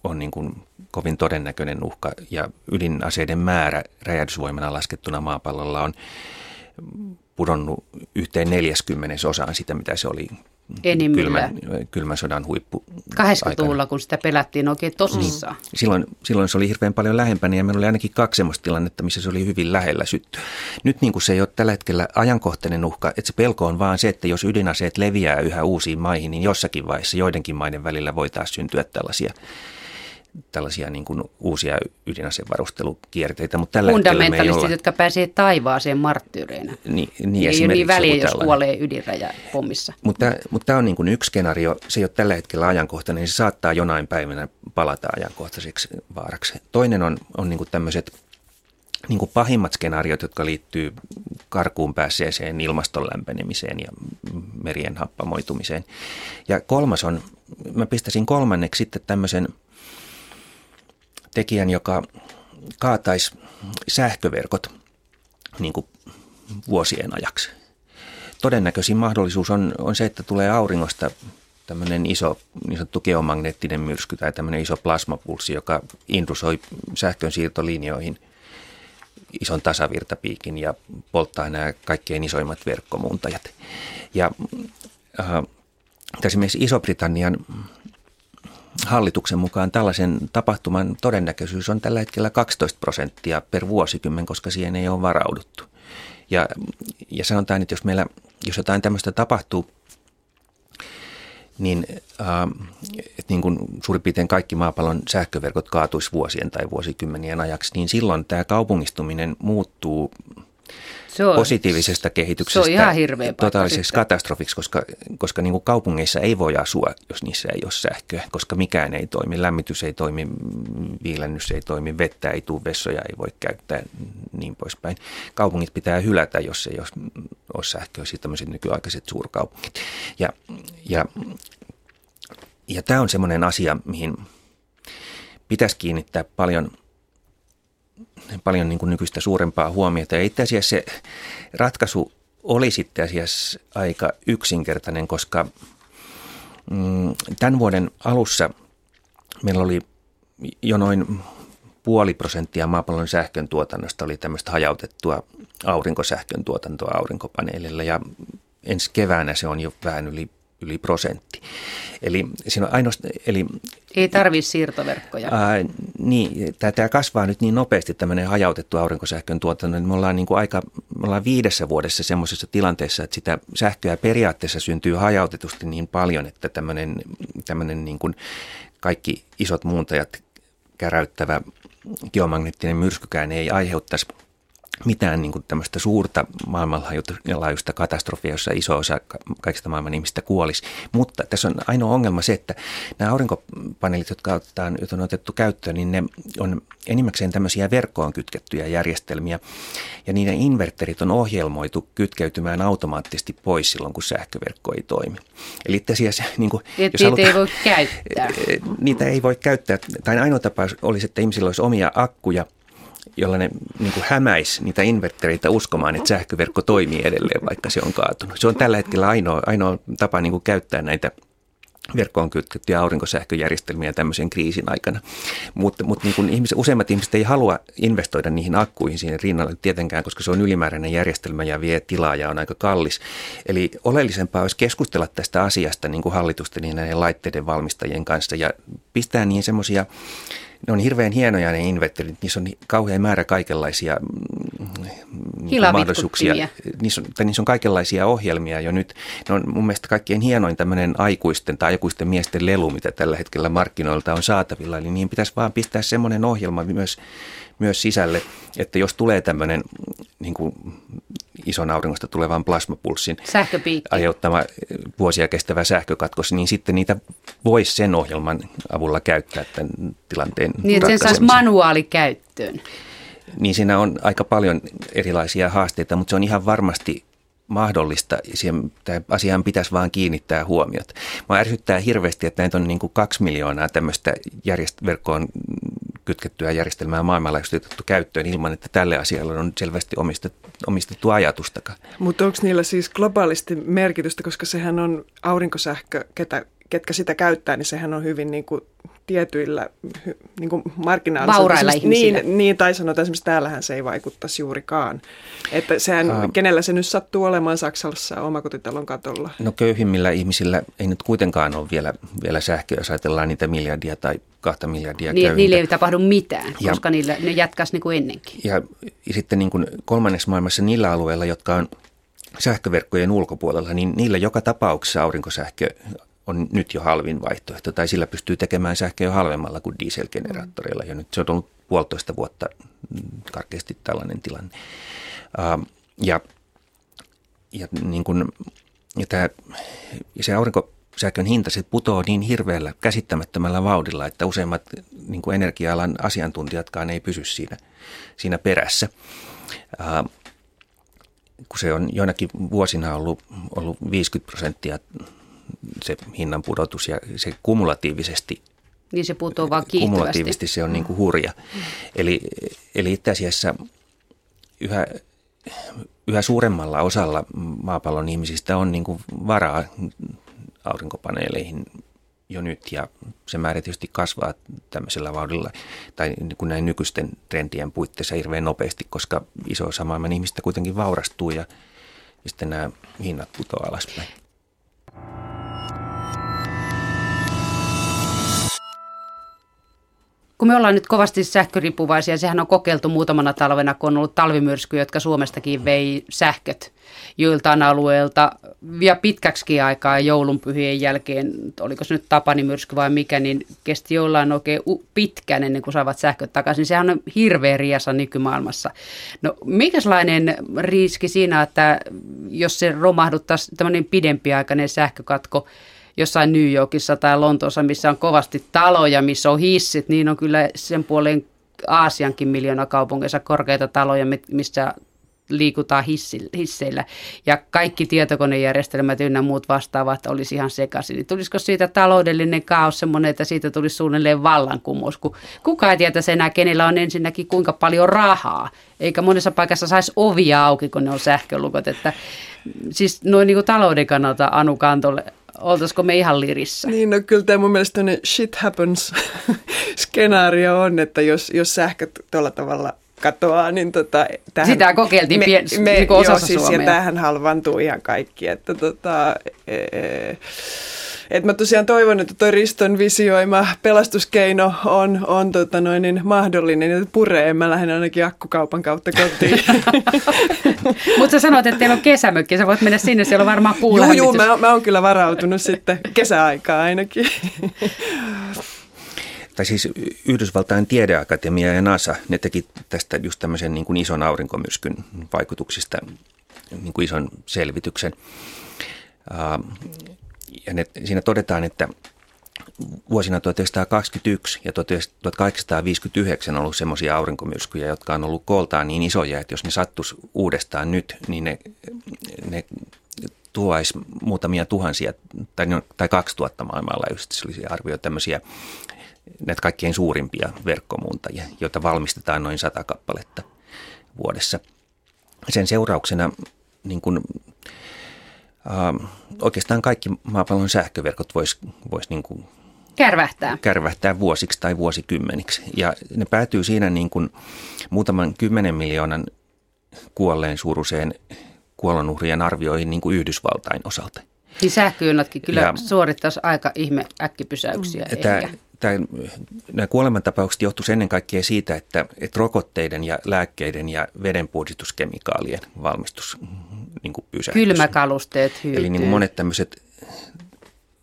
ole niin kuin kovin todennäköinen uhka ja ydinaseiden määrä räjähdysvoimana laskettuna maapallolla on pudonnut yhteen neljäskymmenes osaan sitä, mitä se oli kylmän, kylmän sodan huippu. 80-luvulla, kun sitä pelättiin oikein tosissaan. Mm. Silloin, silloin se oli hirveän paljon lähempänä ja meillä oli ainakin kaksi sellaista tilannetta, missä se oli hyvin lähellä syttyä. Nyt niin kuin se ei ole tällä hetkellä ajankohtainen uhka, että se pelko on vaan se, että jos ydinaseet leviää yhä uusiin maihin, niin jossakin vaiheessa joidenkin maiden välillä voi taas syntyä tällaisia tällaisia niin kuin uusia ydinasevarustelukierteitä. Mutta tällä Fundamentalistit, olla... jotka pääsee taivaaseen marttyyreina. Niin, niin ei ole niin väliä, jos kuolee ydinrajapommissa. Mutta, mutta tämä on niin kuin yksi skenaario. Se ei ole tällä hetkellä ajankohtainen, niin se saattaa jonain päivänä palata ajankohtaiseksi vaaraksi. Toinen on, on niin kuin tämmöiset niin kuin pahimmat skenaariot, jotka liittyy karkuun päässeeseen ilmaston lämpenemiseen ja merien happamoitumiseen. Ja kolmas on, mä pistäisin kolmanneksi sitten tämmöisen – tekijän, joka kaataisi sähköverkot niin kuin vuosien ajaksi. Todennäköisin mahdollisuus on, on se, että tulee auringosta tämmöinen iso niin sanottu geomagneettinen myrsky tai tämmöinen iso plasmapulssi, joka indusoi sähkön siirtolinjoihin ison tasavirtapiikin ja polttaa nämä kaikkein isoimmat verkkomuuntajat. Ja äh, esimerkiksi Iso-Britannian hallituksen mukaan tällaisen tapahtuman todennäköisyys on tällä hetkellä 12 prosenttia per vuosikymmen, koska siihen ei ole varauduttu. Ja, ja sanotaan, että jos meillä, jos jotain tämmöistä tapahtuu, niin, äh, että niin kuin suurin piirtein kaikki maapallon sähköverkot kaatuisi vuosien tai vuosikymmenien ajaksi, niin silloin tämä kaupungistuminen muuttuu se on, positiivisesta kehityksestä se on ihan hirveä totaaliseksi katastrofiksi, koska, koska niin kuin kaupungeissa ei voi asua, jos niissä ei ole sähköä, koska mikään ei toimi. Lämmitys ei toimi, viilennys ei toimi, vettä ei tule, vessoja ei voi käyttää, niin poispäin. Kaupungit pitää hylätä, jos ei ole, ole sähköä, siis tämmöiset nykyaikaiset suurkaupungit. Ja, ja, ja tämä on semmoinen asia, mihin pitäisi kiinnittää paljon – paljon niin kuin nykyistä suurempaa huomiota. Ja itse asiassa se ratkaisu oli sitten asiassa aika yksinkertainen, koska mm, tämän vuoden alussa meillä oli jo noin puoli prosenttia maapallon sähkön tuotannosta oli tämmöistä hajautettua aurinkosähkön tuotantoa aurinkopaneelilla ja ensi keväänä se on jo vähän yli yli prosentti. Eli, siinä on ainoastaan, eli ei tarvitse siirtoverkkoja. Ää, niin, tämä kasvaa nyt niin nopeasti tämmöinen hajautettu aurinkosähkön tuotanto, että me ollaan, niin kuin aika, me ollaan viidessä vuodessa semmoisessa tilanteessa, että sitä sähköä periaatteessa syntyy hajautetusti niin paljon, että tämmöinen, tämmöinen niin kuin kaikki isot muuntajat käräyttävä geomagneettinen myrskykään ei aiheuttaisi mitään niin kuin tämmöistä suurta maailmanlaajuista katastrofia, jossa iso osa kaikista maailman ihmistä kuolisi. Mutta tässä on ainoa ongelma se, että nämä aurinkopaneelit, jotka otetaan, on otettu käyttöön, niin ne on enimmäkseen tämmöisiä verkkoon kytkettyjä järjestelmiä. Ja niiden inverterit on ohjelmoitu kytkeytymään automaattisesti pois silloin, kun sähköverkko ei toimi. Eli itse asiassa, niin kuin, jos niitä halutaan, ei voi käyttää. Niitä ei voi käyttää. Tai ainoa tapa olisi, että ihmisillä olisi omia akkuja – jolla ne niin kuin hämäisi niitä invertereitä uskomaan, että sähköverkko toimii edelleen, vaikka se on kaatunut. Se on tällä hetkellä ainoa, ainoa tapa niin kuin käyttää näitä verkkoon kytkettyjä aurinkosähköjärjestelmiä tämmöisen kriisin aikana. Mutta mut niin ihmiset, useimmat ihmiset ei halua investoida niihin akkuihin siihen rinnalle tietenkään, koska se on ylimääräinen järjestelmä ja vie tilaa ja on aika kallis. Eli oleellisempaa olisi keskustella tästä asiasta niin kuin hallitusten ja näiden laitteiden valmistajien kanssa ja pistää niin semmoisia ne on hirveän hienoja ne inverterit, niissä on kauhean määrä kaikenlaisia mm, niin mahdollisuuksia. Niissä on, tai niissä on kaikenlaisia ohjelmia jo nyt. Ne on mun mielestä kaikkein hienoin tämmöinen aikuisten tai aikuisten miesten lelu, mitä tällä hetkellä markkinoilta on saatavilla. Eli niin pitäisi vaan pistää semmoinen ohjelma myös, myös sisälle, että jos tulee tämmöinen niin kuin ison auringosta tulevan plasmapulssin aiheuttama vuosia kestävä sähkökatkos, niin sitten niitä voisi sen ohjelman avulla käyttää tämän tilanteen Niin, että sen saisi manuaalikäyttöön. Niin siinä on aika paljon erilaisia haasteita, mutta se on ihan varmasti mahdollista. Siihen, asiaan pitäisi vaan kiinnittää huomiot. Mä ärsyttää hirveästi, että näitä on niin kuin kaksi miljoonaa tämmöistä järjest- verkkoon kytkettyä järjestelmää maailmanlaajuisesti otettu käyttöön ilman, että tälle asialle on selvästi omistettu, omistettu ajatustakaan. Mutta onko niillä siis globaalisti merkitystä, koska sehän on aurinkosähkö, ketä, ketkä sitä käyttää, niin sehän on hyvin niin kuin tietyillä niin kuin markkinaalisilla. Vaurailla ihmisillä. Niin, niin, tai sanotaan esimerkiksi täällähän se ei vaikuttaisi juurikaan. Että sehän, uh, kenellä se nyt sattuu olemaan Saksassa omakotitalon katolla? No köyhimmillä ihmisillä ei nyt kuitenkaan ole vielä, vielä sähköä, jos ajatellaan niitä miljardia tai kahta miljardia niin, Niille ei tapahdu mitään, ja, koska niille, ne jatkaisi niin kuin ennenkin. Ja sitten niin kuin kolmannessa maailmassa niillä alueilla, jotka on sähköverkkojen ulkopuolella, niin niillä joka tapauksessa aurinkosähkö on nyt jo halvin vaihtoehto, tai sillä pystyy tekemään sähköä jo halvemmalla kuin dieselgeneraattoreilla, ja nyt se on ollut puolitoista vuotta karkeasti tällainen tilanne. ja, ja, niin kun, ja, tämä, ja se aurinkosähkön hinta se putoaa niin hirveällä käsittämättömällä vauhdilla, että useimmat niin kuin energia-alan asiantuntijatkaan ei pysy siinä, siinä perässä. kun se on joinakin vuosina ollut, ollut 50 prosenttia se hinnan pudotus ja se kumulatiivisesti niin se putoaa vaan kiihtyvästi. Kumulatiivisesti se on niin kuin hurja. Eli, eli itse asiassa yhä, yhä suuremmalla osalla maapallon ihmisistä on niin kuin varaa aurinkopaneeleihin jo nyt ja se määrä tietysti kasvaa tämmöisellä vauhdilla tai niin kuin näin nykyisten trendien puitteissa hirveän nopeasti, koska iso osa maailman ihmistä kuitenkin vaurastuu ja, ja sitten nämä hinnat putoaa alaspäin. Kun me ollaan nyt kovasti sähköriippuvaisia, sehän on kokeiltu muutamana talvena, kun on ollut talvimyrskyjä, jotka Suomestakin vei sähköt joiltain alueelta ja pitkäksi aikaa joulunpyhien jälkeen, oliko se nyt Tapani myrsky vai mikä, niin kesti jollain oikein pitkään ennen kuin saavat sähköt takaisin. Sehän on hirveä riasa nykymaailmassa. No minkälainen riski siinä, että jos se romahduttaisi tämmöinen pidempiaikainen sähkökatko, jossain New Yorkissa tai Lontoossa, missä on kovasti taloja, missä on hissit, niin on kyllä sen puolen Aasiankin miljoona kaupungeissa korkeita taloja, missä liikutaan hisseillä ja kaikki tietokonejärjestelmät ynnä muut vastaavat olisi ihan sekaisin. Niin tulisiko siitä taloudellinen kaos semmoinen, että siitä tulisi suunnilleen vallankumous, kun kukaan ei tietäisi enää, kenellä on ensinnäkin kuinka paljon rahaa, eikä monessa paikassa saisi ovia auki, kun ne on sähkölukot. Että, siis noin niin talouden kannalta Anu Kantolle oltaisiko me ihan lirissä? Niin, no kyllä tämä mun mielestä shit happens skenaario on, että jos, jos sähköt tuolla tavalla katoaa, niin tota, tähän, Sitä kokeiltiin me, pien, me, niin osassa joo, siis, Suomea. Ja tähän halvantuu ihan kaikki, että tota, e, e, et mä tosiaan toivon, että toi Riston visioima pelastuskeino on, on tota noin, niin mahdollinen, että puree. Mä lähden ainakin akkukaupan kautta kotiin. Mutta sä sanoit, että teillä on kesämökki. Sä voit mennä sinne, siellä on varmaan Joo, joo, mä, mä oon kyllä varautunut sitten kesäaikaa ainakin. Tai siis Yhdysvaltain tiedeakatemia ja NASA, ne teki tästä just tämmöisen niin kuin ison aurinkomyrskyn vaikutuksista niin kuin ison selvityksen ja ne, siinä todetaan, että vuosina 1921 ja 1859 on ollut semmoisia aurinkomyrskyjä, jotka on ollut kooltaan niin isoja, että jos ne sattus uudestaan nyt, niin ne, ne tuoisi muutamia tuhansia tai, tai 2000 maailmanlaajuisesti. Se olisi arvio tämmöisiä näitä kaikkein suurimpia verkkomuuntajia, joita valmistetaan noin sata kappaletta vuodessa. Sen seurauksena niin kuin Uh, oikeastaan kaikki maapallon sähköverkot vois, vois niin kuin kärvähtää. kärvähtää vuosiksi tai vuosikymmeniksi. Ja ne päätyy siinä niin kuin muutaman kymmenen miljoonan kuolleen suuruiseen kuolonuhrien arvioihin niin kuin Yhdysvaltain osalta. Niin sähköjunatkin kyllä ja, suorittaisi aika ihme äkkipysäyksiä. Tämä, tämä, nämä kuolemantapaukset johtuivat ennen kaikkea siitä, että, että rokotteiden ja lääkkeiden ja vedenpuhdistuskemikaalien valmistus niin kuin Kylmäkalusteet hyytyy. Eli niin kuin monet tämmöiset,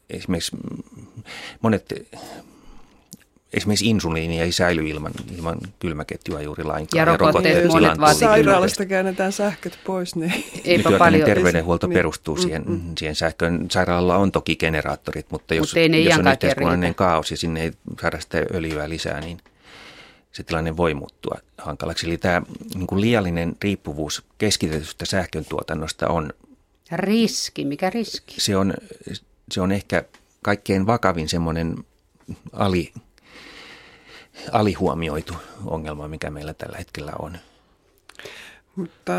esimerkiksi monet esimerkiksi insuliini ei säily ilman, ilman kylmäketjua juuri lainkaan. Ja rokotteet ja monet vaatii Sairaalasta käännetään sähköt pois. Niin. Eipä paljon. terveydenhuolto niin. perustuu mm, siihen, mm. siihen sähköön. Sairaalalla on toki generaattorit, mutta jos, Mut jos on yhteiskunnallinen kaos ja sinne ei saada sitä öljyä lisää, niin se tilanne voi muuttua hankalaksi. Eli tämä niin kuin liiallinen riippuvuus keskitetystä sähkön tuotannosta on... Riski, mikä riski? Se on, se on ehkä kaikkein vakavin semmoinen ali alihuomioitu ongelma, mikä meillä tällä hetkellä on. Mutta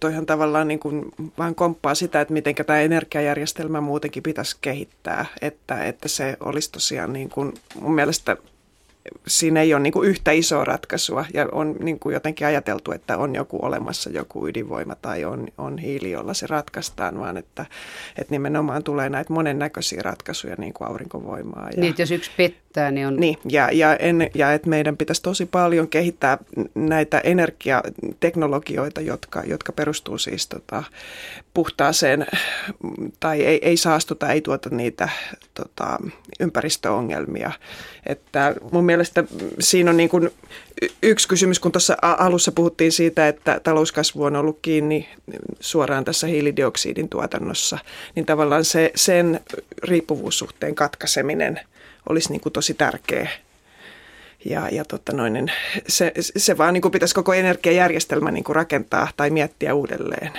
toihan tavallaan niin kuin vain komppaa sitä, että miten tämä energiajärjestelmä muutenkin pitäisi kehittää, että, että se olisi tosiaan niin kuin mun mielestä siinä ei ole niin kuin yhtä isoa ratkaisua ja on niin kuin jotenkin ajateltu, että on joku olemassa joku ydinvoima tai on, on hiili, jolla se ratkaistaan, vaan että, että nimenomaan tulee näitä monennäköisiä ratkaisuja niin kuin aurinkovoimaa. Ja, niin, jos yksi pettää, niin on... Niin, ja, ja, ja että meidän pitäisi tosi paljon kehittää näitä energiateknologioita, jotka, jotka perustuu siis tota, puhtaaseen tai ei, ei saastuta, ei tuota niitä tota, ympäristöongelmia. Että mun mielestä siinä on niin kuin yksi kysymys, kun tuossa alussa puhuttiin siitä, että talouskasvu on ollut kiinni suoraan tässä hiilidioksidin tuotannossa, niin tavallaan se, sen riippuvuussuhteen katkaiseminen olisi niin kuin tosi tärkeä. Ja, ja totta noin, niin se, se vaan niin kuin pitäisi koko energiajärjestelmä niin kuin rakentaa tai miettiä uudelleen.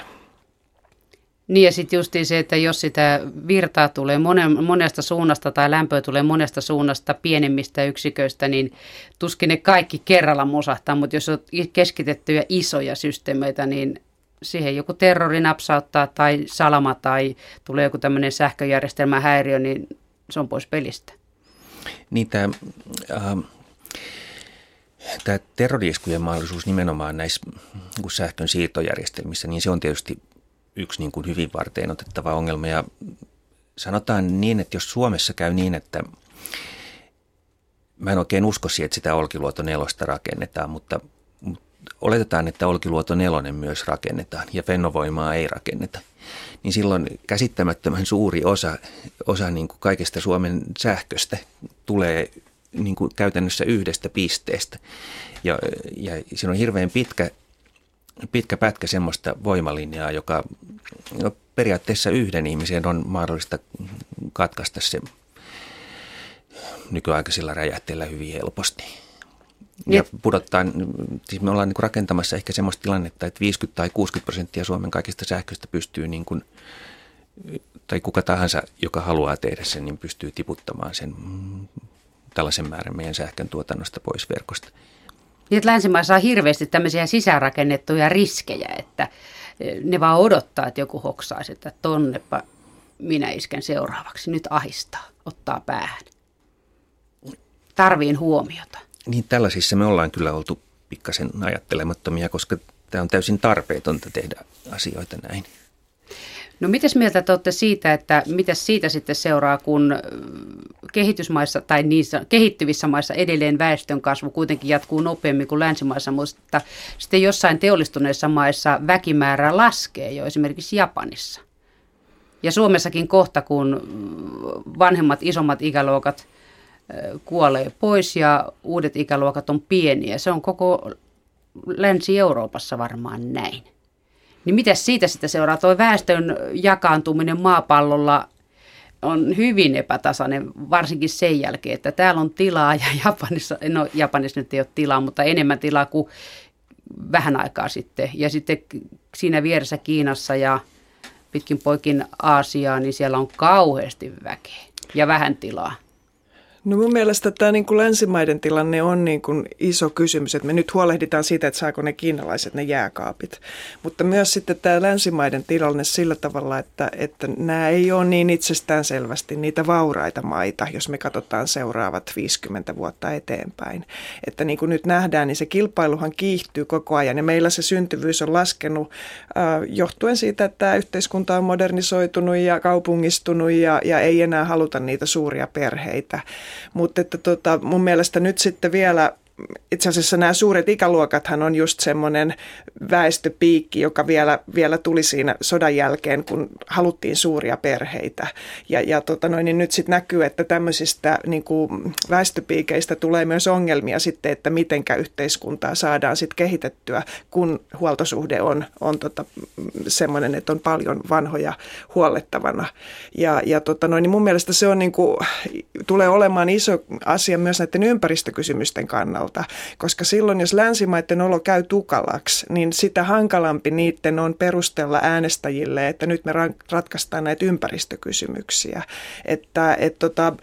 Niin ja sitten justiin se, että jos sitä virtaa tulee monesta suunnasta tai lämpöä tulee monesta suunnasta pienemmistä yksiköistä, niin tuskin ne kaikki kerralla musahtaa, mutta jos on keskitettyjä isoja systeemeitä, niin siihen joku terrori napsauttaa tai salama tai tulee joku tämmöinen sähköjärjestelmän häiriö, niin se on pois pelistä. Niin tämä, äh, tämä terroriiskujen mahdollisuus nimenomaan näissä niin sähkön siirtojärjestelmissä, niin se on tietysti yksi niin kuin hyvin varteen otettava ongelma. Ja sanotaan niin, että jos Suomessa käy niin, että mä en oikein usko siihen, että sitä Olkiluoto nelosta rakennetaan, mutta, oletetaan, että Olkiluoto nelonen myös rakennetaan ja Fennovoimaa ei rakenneta, niin silloin käsittämättömän suuri osa, osa niin kuin kaikesta Suomen sähköstä tulee niin kuin käytännössä yhdestä pisteestä. Ja, ja siinä on hirveän pitkä pitkä pätkä semmoista voimalinjaa, joka no, periaatteessa yhden ihmisen on mahdollista katkaista se nykyaikaisilla räjähteillä hyvin helposti. Ja pudottaa, siis me ollaan niin rakentamassa ehkä semmoista tilannetta, että 50 tai 60 prosenttia Suomen kaikista sähköstä pystyy niin kuin, tai kuka tahansa, joka haluaa tehdä sen, niin pystyy tiputtamaan sen tällaisen määrän meidän sähkön tuotannosta pois verkosta. Niin, että länsimaissa on hirveästi tämmöisiä sisäänrakennettuja riskejä, että e, ne vaan odottaa, että joku hoksaisi, että tonnepa minä isken seuraavaksi. Nyt ahistaa, ottaa päähän. Tarviin huomiota. Niin tällaisissa me ollaan kyllä oltu pikkasen ajattelemattomia, koska tämä on täysin tarpeetonta tehdä asioita näin. No mitäs mieltä te olette siitä, että mitä siitä sitten seuraa, kun kehitysmaissa tai niissä kehittyvissä maissa edelleen väestön kasvu kuitenkin jatkuu nopeammin kuin länsimaissa, mutta sitten jossain teollistuneissa maissa väkimäärä laskee jo esimerkiksi Japanissa. Ja Suomessakin kohta, kun vanhemmat, isommat ikäluokat kuolee pois ja uudet ikäluokat on pieniä. Se on koko Länsi-Euroopassa varmaan näin. Niin mitä siitä sitten seuraa? Tuo väestön jakaantuminen maapallolla on hyvin epätasainen, varsinkin sen jälkeen, että täällä on tilaa ja Japanissa, no Japanissa nyt ei ole tilaa, mutta enemmän tilaa kuin vähän aikaa sitten. Ja sitten siinä vieressä Kiinassa ja pitkin poikin Aasiaa, niin siellä on kauheasti väkeä ja vähän tilaa. No mun mielestä tämä niin kuin länsimaiden tilanne on niin kuin iso kysymys, että me nyt huolehditaan siitä, että saako ne kiinalaiset ne jääkaapit. Mutta myös sitten tämä länsimaiden tilanne sillä tavalla, että, että nämä ei ole niin itsestään selvästi niitä vauraita maita, jos me katsotaan seuraavat 50 vuotta eteenpäin. Että niin kuin nyt nähdään, niin se kilpailuhan kiihtyy koko ajan ja meillä se syntyvyys on laskenut äh, johtuen siitä, että tämä yhteiskunta on modernisoitunut ja kaupungistunut ja, ja ei enää haluta niitä suuria perheitä. Mutta että tota, mun mielestä nyt sitten vielä itse asiassa nämä suuret ikäluokathan on just semmoinen väestöpiikki, joka vielä, vielä tuli siinä sodan jälkeen, kun haluttiin suuria perheitä. Ja, ja tota noin, niin nyt sitten näkyy, että tämmöisistä niin kuin väestöpiikeistä tulee myös ongelmia sitten, että mitenkä yhteiskuntaa saadaan sitten kehitettyä, kun huoltosuhde on, on tota semmoinen, että on paljon vanhoja huollettavana. Ja, ja tota noin, niin mun mielestä se on niin kuin, tulee olemaan iso asia myös näiden ympäristökysymysten kannalta hankalalta, koska silloin jos länsimaiden olo käy tukalaksi, niin sitä hankalampi niiden on perustella äänestäjille, että nyt me ratkaistaan näitä ympäristökysymyksiä. Että, et tota,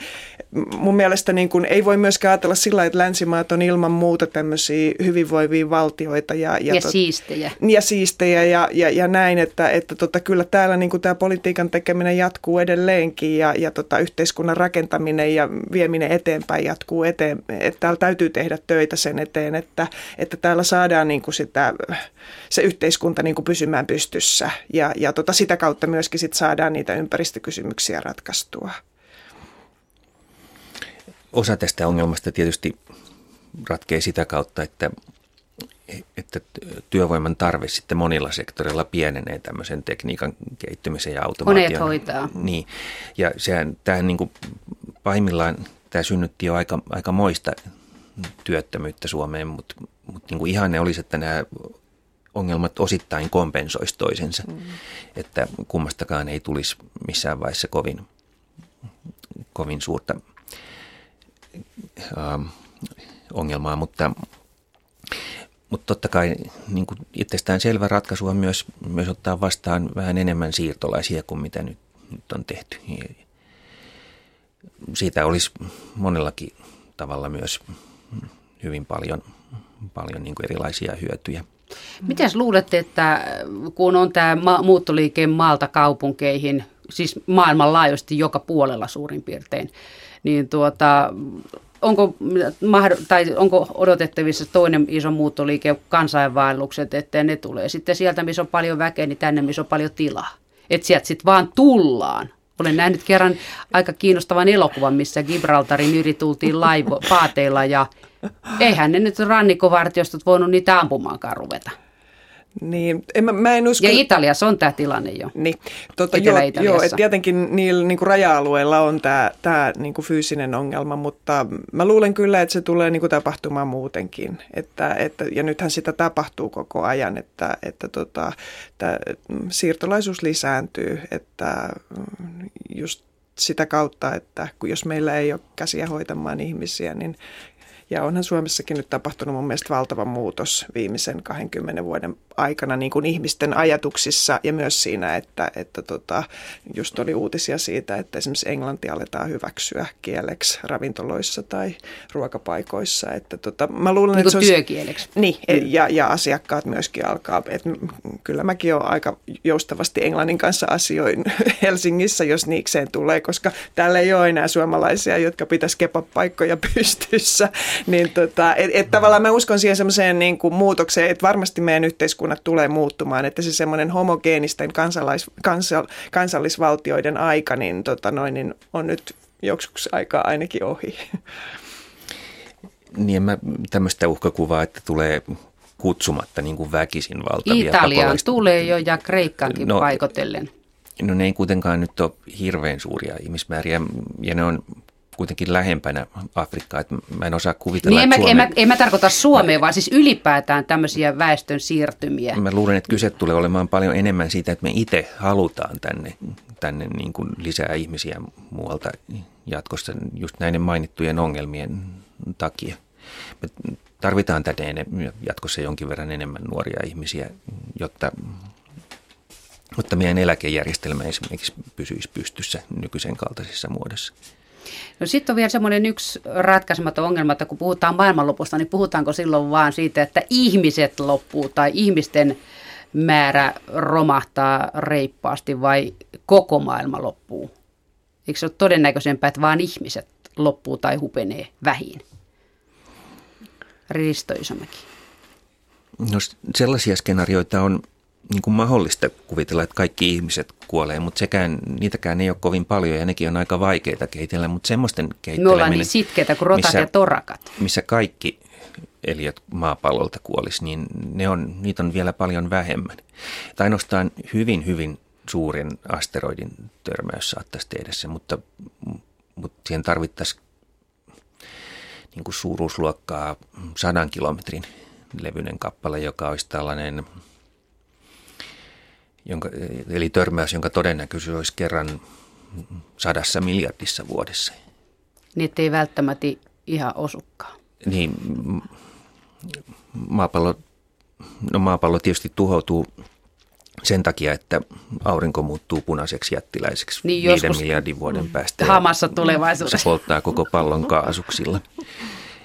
mun mielestä niin kun ei voi myöskään ajatella sillä että länsimaat on ilman muuta tämmöisiä hyvinvoivia valtioita. Ja, ja, ja tot, siistejä. Ja siistejä ja, ja, ja näin, että, että tota, kyllä täällä niin tämä politiikan tekeminen jatkuu edelleenkin ja, ja tota, yhteiskunnan rakentaminen ja vieminen eteenpäin jatkuu eteen. Että täällä täytyy tehdä töitä sen eteen, että, että täällä saadaan niin kuin sitä, se yhteiskunta niin kuin pysymään pystyssä ja, ja tota, sitä kautta myöskin sit saadaan niitä ympäristökysymyksiä ratkaistua. Osa tästä ongelmasta tietysti ratkee sitä kautta, että, että työvoiman tarve sitten monilla sektoreilla pienenee tämmöisen tekniikan kehittymisen ja automaation. Koneet hoitaa. Niin, ja sehän, tämähän niin kuin pahimmillaan tämä synnytti jo aika, aika moista työttömyyttä Suomeen, mutta, mutta niin kuin ihanne olisi, että nämä ongelmat osittain kompensoisi toisensa, mm. että kummastakaan ei tulisi missään vaiheessa kovin, kovin suurta äh, ongelmaa, mutta, mutta totta kai niin kuin itsestään selvä ratkaisu on myös, myös ottaa vastaan vähän enemmän siirtolaisia kuin mitä nyt, nyt on tehty. Siitä olisi monellakin tavalla myös hyvin paljon, paljon niin kuin erilaisia hyötyjä. Miten luulette, että kun on tämä muuttoliike maalta kaupunkeihin, siis maailmanlaajuisesti joka puolella suurin piirtein, niin tuota, onko, tai onko odotettavissa toinen iso muuttoliike, kansainvaellukset, että ne tulee sitten sieltä, missä on paljon väkeä, niin tänne, missä on paljon tilaa? Että sieltä sitten vaan tullaan. Olen nähnyt kerran aika kiinnostavan elokuvan, missä Gibraltarin yli tultiin laivo, paateilla ja eihän ne nyt rannikovartiostot voinut niitä ampumaankaan ruveta. Niin, en, mä, mä en usko... Ja Italiassa on tämä tilanne jo. Niin, tota, joo, joo että tietenkin niillä niin kuin raja-alueilla on tämä, tämä niin kuin fyysinen ongelma, mutta mä luulen kyllä, että se tulee niin kuin tapahtumaan muutenkin. Että, että, ja nythän sitä tapahtuu koko ajan, että, että tota, että siirtolaisuus lisääntyy, että mm, just sitä kautta, että jos meillä ei ole käsiä hoitamaan ihmisiä, niin ja onhan Suomessakin nyt tapahtunut mun mielestä valtava muutos viimeisen 20 vuoden aikana niin kuin ihmisten ajatuksissa ja myös siinä, että, että tota, just oli uutisia siitä, että esimerkiksi englanti aletaan hyväksyä kieleksi ravintoloissa tai ruokapaikoissa. Että tota, mä luulen, niin että se olisi, työkieleksi. Niin, mm. ja, ja asiakkaat myöskin alkaa. Että kyllä mäkin olen aika joustavasti englannin kanssa asioin Helsingissä, jos niikseen tulee, koska täällä ei ole enää suomalaisia, jotka pitäisi paikkoja pystyssä. Niin tota, et, et tavallaan mä uskon siihen semmoiseen niin kuin muutokseen, että varmasti meidän yhteiskunnat tulee muuttumaan, että se semmoinen homogeenisten kansalais, kansal, kansallisvaltioiden aika niin, tota noin, niin on nyt joksikin aikaa ainakin ohi. Niin mä tämmöistä uhkakuvaa, että tulee kutsumatta niin kuin väkisin valtavia Italiaan tulee jo ja Kreikkaankin no, paikotellen. No ne ei kuitenkaan nyt ole hirveän suuria ihmismääriä ja ne on kuitenkin lähempänä Afrikkaa, että mä en osaa kuvitella, niin en, mä, Suomen... en, mä, en mä tarkoita Suomea, vaan siis ylipäätään tämmöisiä väestön siirtymiä. Mä luulen, että kyse tulee olemaan paljon enemmän siitä, että me itse halutaan tänne, tänne niin kuin lisää ihmisiä muualta jatkossa just näiden mainittujen ongelmien takia. Me tarvitaan tänne jatkossa jonkin verran enemmän nuoria ihmisiä, jotta mutta meidän eläkejärjestelmä esimerkiksi pysyisi pystyssä nykyisen kaltaisessa muodossa. No sitten on vielä semmoinen yksi ratkaisematon ongelma, että kun puhutaan maailmanlopusta, niin puhutaanko silloin vaan siitä, että ihmiset loppuu tai ihmisten määrä romahtaa reippaasti vai koko maailma loppuu? Eikö se ole todennäköisempää, että vain ihmiset loppuu tai hupenee vähin? Risto Isomäki. No sellaisia skenaarioita on niin kuin mahdollista kuvitella, että kaikki ihmiset kuolee, mutta sekään, niitäkään ei ole kovin paljon ja nekin on aika vaikeita kehitellä, mutta semmoisten kehitteleminen... Me ollaan niin sitkeitä kuin rotat missä, ja torakat. Missä kaikki eliöt maapallolta kuolisi, niin ne on, niitä on vielä paljon vähemmän. Tai ainoastaan hyvin, hyvin suurin asteroidin törmäys saattaisi tehdä se, mutta, mutta siihen tarvittaisiin niin kuin suuruusluokkaa sadan kilometrin levyinen kappale, joka olisi tällainen, jonka, eli törmäys, jonka todennäköisyys olisi kerran sadassa miljardissa vuodessa. Niin, ei välttämättä ihan osukaan. Niin, maapallo, no maapallo tietysti tuhoutuu sen takia, että aurinko muuttuu punaiseksi jättiläiseksi niin viiden miljardin vuoden päästä. Hamassa tulevaisuudessa. Se polttaa koko pallon kaasuksilla.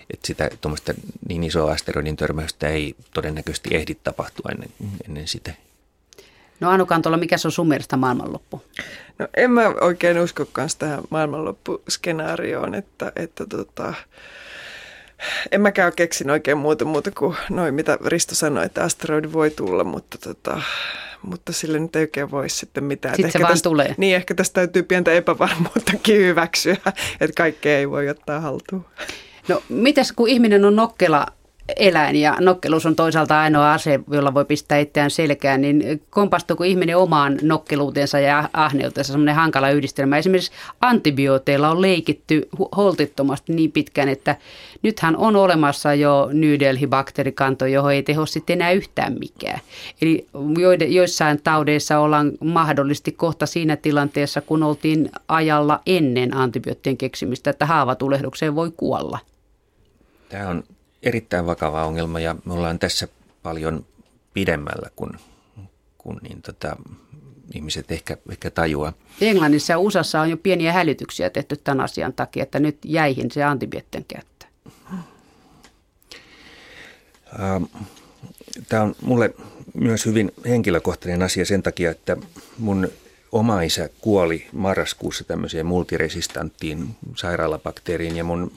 Että sitä tuommoista niin isoa asteroidin törmäystä ei todennäköisesti ehdi tapahtua ennen, ennen sitä. No Anu Kantola, mikä se on sun mielestä maailmanloppu? No en mä oikein usko myös tähän maailmanloppuskenaarioon, että, että tota, en mäkään keksin oikein muuta, muuta kuin noin, mitä Risto sanoi, että asteroidi voi tulla, mutta, tota, mutta sille nyt ei oikein voi sitten mitään. Sitten se vaan tästä, tulee. Niin, ehkä tästä täytyy pientä epävarmuuttakin hyväksyä, että kaikkea ei voi ottaa haltuun. No mites kun ihminen on nokkela eläin ja nokkeluus on toisaalta ainoa ase, jolla voi pistää itseään selkään, niin kompastuuko ihminen omaan nokkeluutensa ja ahneutensa semmoinen hankala yhdistelmä. Esimerkiksi antibiooteilla on leikitty holtittomasti niin pitkään, että nythän on olemassa jo New johon ei teho sitten enää yhtään mikään. Eli joissain taudeissa ollaan mahdollisesti kohta siinä tilanteessa, kun oltiin ajalla ennen antibioottien keksimistä, että haavatulehdukseen voi kuolla. Tämä on erittäin vakava ongelma ja me ollaan tässä paljon pidemmällä kuin, kuin niin tota, ihmiset ehkä, ehkä tajua. Englannissa ja USAssa on jo pieniä hälytyksiä tehty tämän asian takia, että nyt jäihin se antibioottien käyttö. Ähm, Tämä on mulle myös hyvin henkilökohtainen asia sen takia, että mun oma isä kuoli marraskuussa tämmöiseen multiresistanttiin sairaalabakteeriin ja mun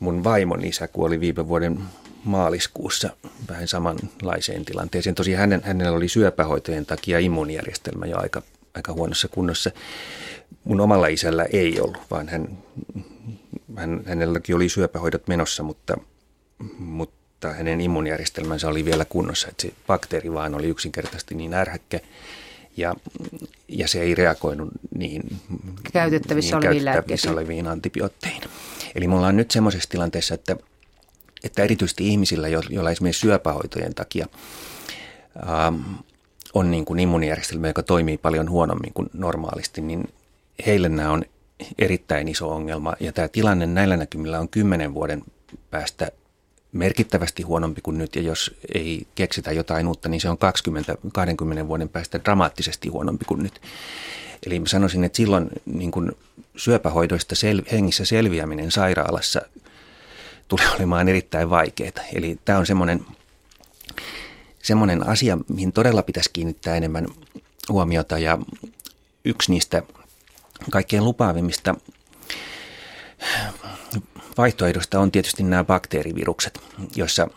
mun vaimon isä kuoli viime vuoden maaliskuussa vähän samanlaiseen tilanteeseen. Tosi hänen, hänellä oli syöpähoitojen takia immuunijärjestelmä jo aika, aika huonossa kunnossa. Mun omalla isällä ei ollut, vaan hän, hän, hänelläkin oli syöpähoidot menossa, mutta, mutta hänen immuunijärjestelmänsä oli vielä kunnossa. Että se bakteeri vaan oli yksinkertaisesti niin ärhäkkä ja, ja se ei reagoinut niihin käytettävissä, niin oleviin, käytettävissä oleviin antibiootteihin. Eli me ollaan nyt semmoisessa tilanteessa, että, että erityisesti ihmisillä, joilla esimerkiksi syöpähoitojen takia ähm, on niin kuin immunijärjestelmä, joka toimii paljon huonommin kuin normaalisti, niin heille nämä on erittäin iso ongelma. Ja tämä tilanne näillä näkymillä on kymmenen vuoden päästä merkittävästi huonompi kuin nyt, ja jos ei keksitä jotain uutta, niin se on 20-20 vuoden päästä dramaattisesti huonompi kuin nyt. Eli mä sanoisin, että silloin niin kuin syöpähoidoista sel- hengissä selviäminen sairaalassa tulee olemaan erittäin vaikeaa. Eli tämä on semmoinen, semmoinen asia, mihin todella pitäisi kiinnittää enemmän huomiota, ja yksi niistä kaikkein lupaavimmista vaihtoehdosta on tietysti nämä bakteerivirukset, joissa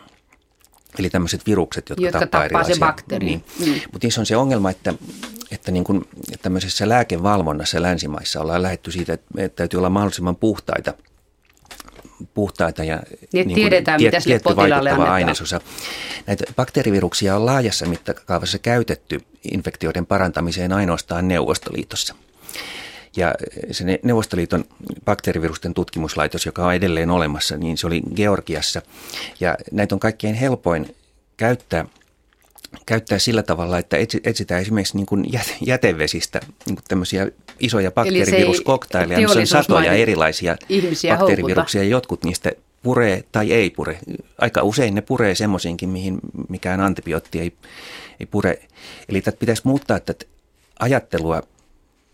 Eli tämmöiset virukset, jotka, jotka tappaa, tappaa se bakteeri. Niin. Mm. Mutta niissä on se ongelma, että, että niin kuin tämmöisessä lääkevalvonnassa länsimaissa ollaan lähetty siitä, että, täytyy olla mahdollisimman puhtaita puhtaita ja niin, niin tiedetään, tiet, mitä sille potilaalle ainesosa. Näitä bakteeriviruksia on laajassa mittakaavassa käytetty infektioiden parantamiseen ainoastaan Neuvostoliitossa – ja se Neuvostoliiton bakteerivirusten tutkimuslaitos, joka on edelleen olemassa, niin se oli Georgiassa. Ja näitä on kaikkein helpoin käyttää käyttää sillä tavalla, että etsitään esimerkiksi niin kuin jätevesistä niin kuin tämmöisiä isoja bakteeriviruskoktaileja, missä on satoja erilaisia bakteeriviruksia ja jotkut niistä puree tai ei pure. Aika usein ne puree semmoisiinkin, mihin mikään antibiootti ei, ei pure. Eli tätä pitäisi muuttaa tätä ajattelua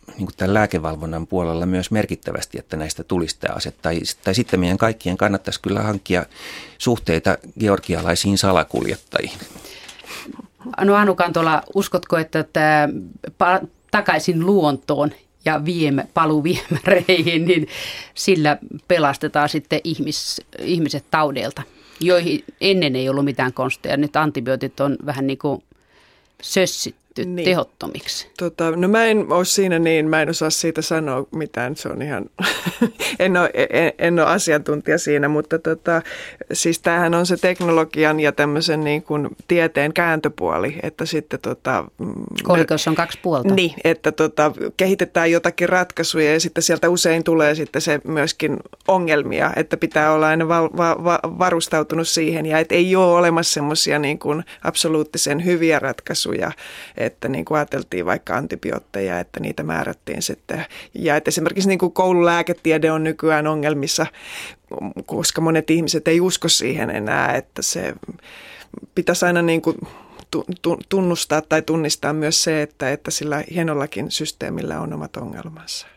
niin kuin tämän lääkevalvonnan puolella myös merkittävästi, että näistä tulisi tämä ase. Tai, tai sitten meidän kaikkien kannattaisi kyllä hankkia suhteita georgialaisiin salakuljettajiin. No Anu Kantola, uskotko, että tämä takaisin luontoon ja viemä, paluu viemäreihin, niin sillä pelastetaan sitten ihmis, ihmiset taudeilta, joihin ennen ei ollut mitään konsteja. Nyt antibiootit on vähän niin kuin sössit tehty niin. tehottomiksi? Tota, no mä en ole siinä niin, mä en osaa siitä sanoa mitään, se on ihan, en, ole, en, en ole asiantuntija siinä, mutta tota, siis tämähän on se teknologian ja tämmöisen niin kuin tieteen kääntöpuoli, että sitten tota... Mm, Kolikossa on kaksi puolta. Niin, että tota, kehitetään jotakin ratkaisuja ja sitten sieltä usein tulee sitten se myöskin ongelmia, että pitää olla aina va, va, va, varustautunut siihen ja että ei ole olemassa semmoisia niin kuin absoluuttisen hyviä ratkaisuja, että niin kuin ajateltiin vaikka antibiootteja, että niitä määrättiin sitten. Ja että esimerkiksi niin kuin koululääketiede on nykyään ongelmissa, koska monet ihmiset ei usko siihen enää, että se pitäisi aina niin kuin tunnustaa tai tunnistaa myös se, että, että sillä hienollakin systeemillä on omat ongelmansa.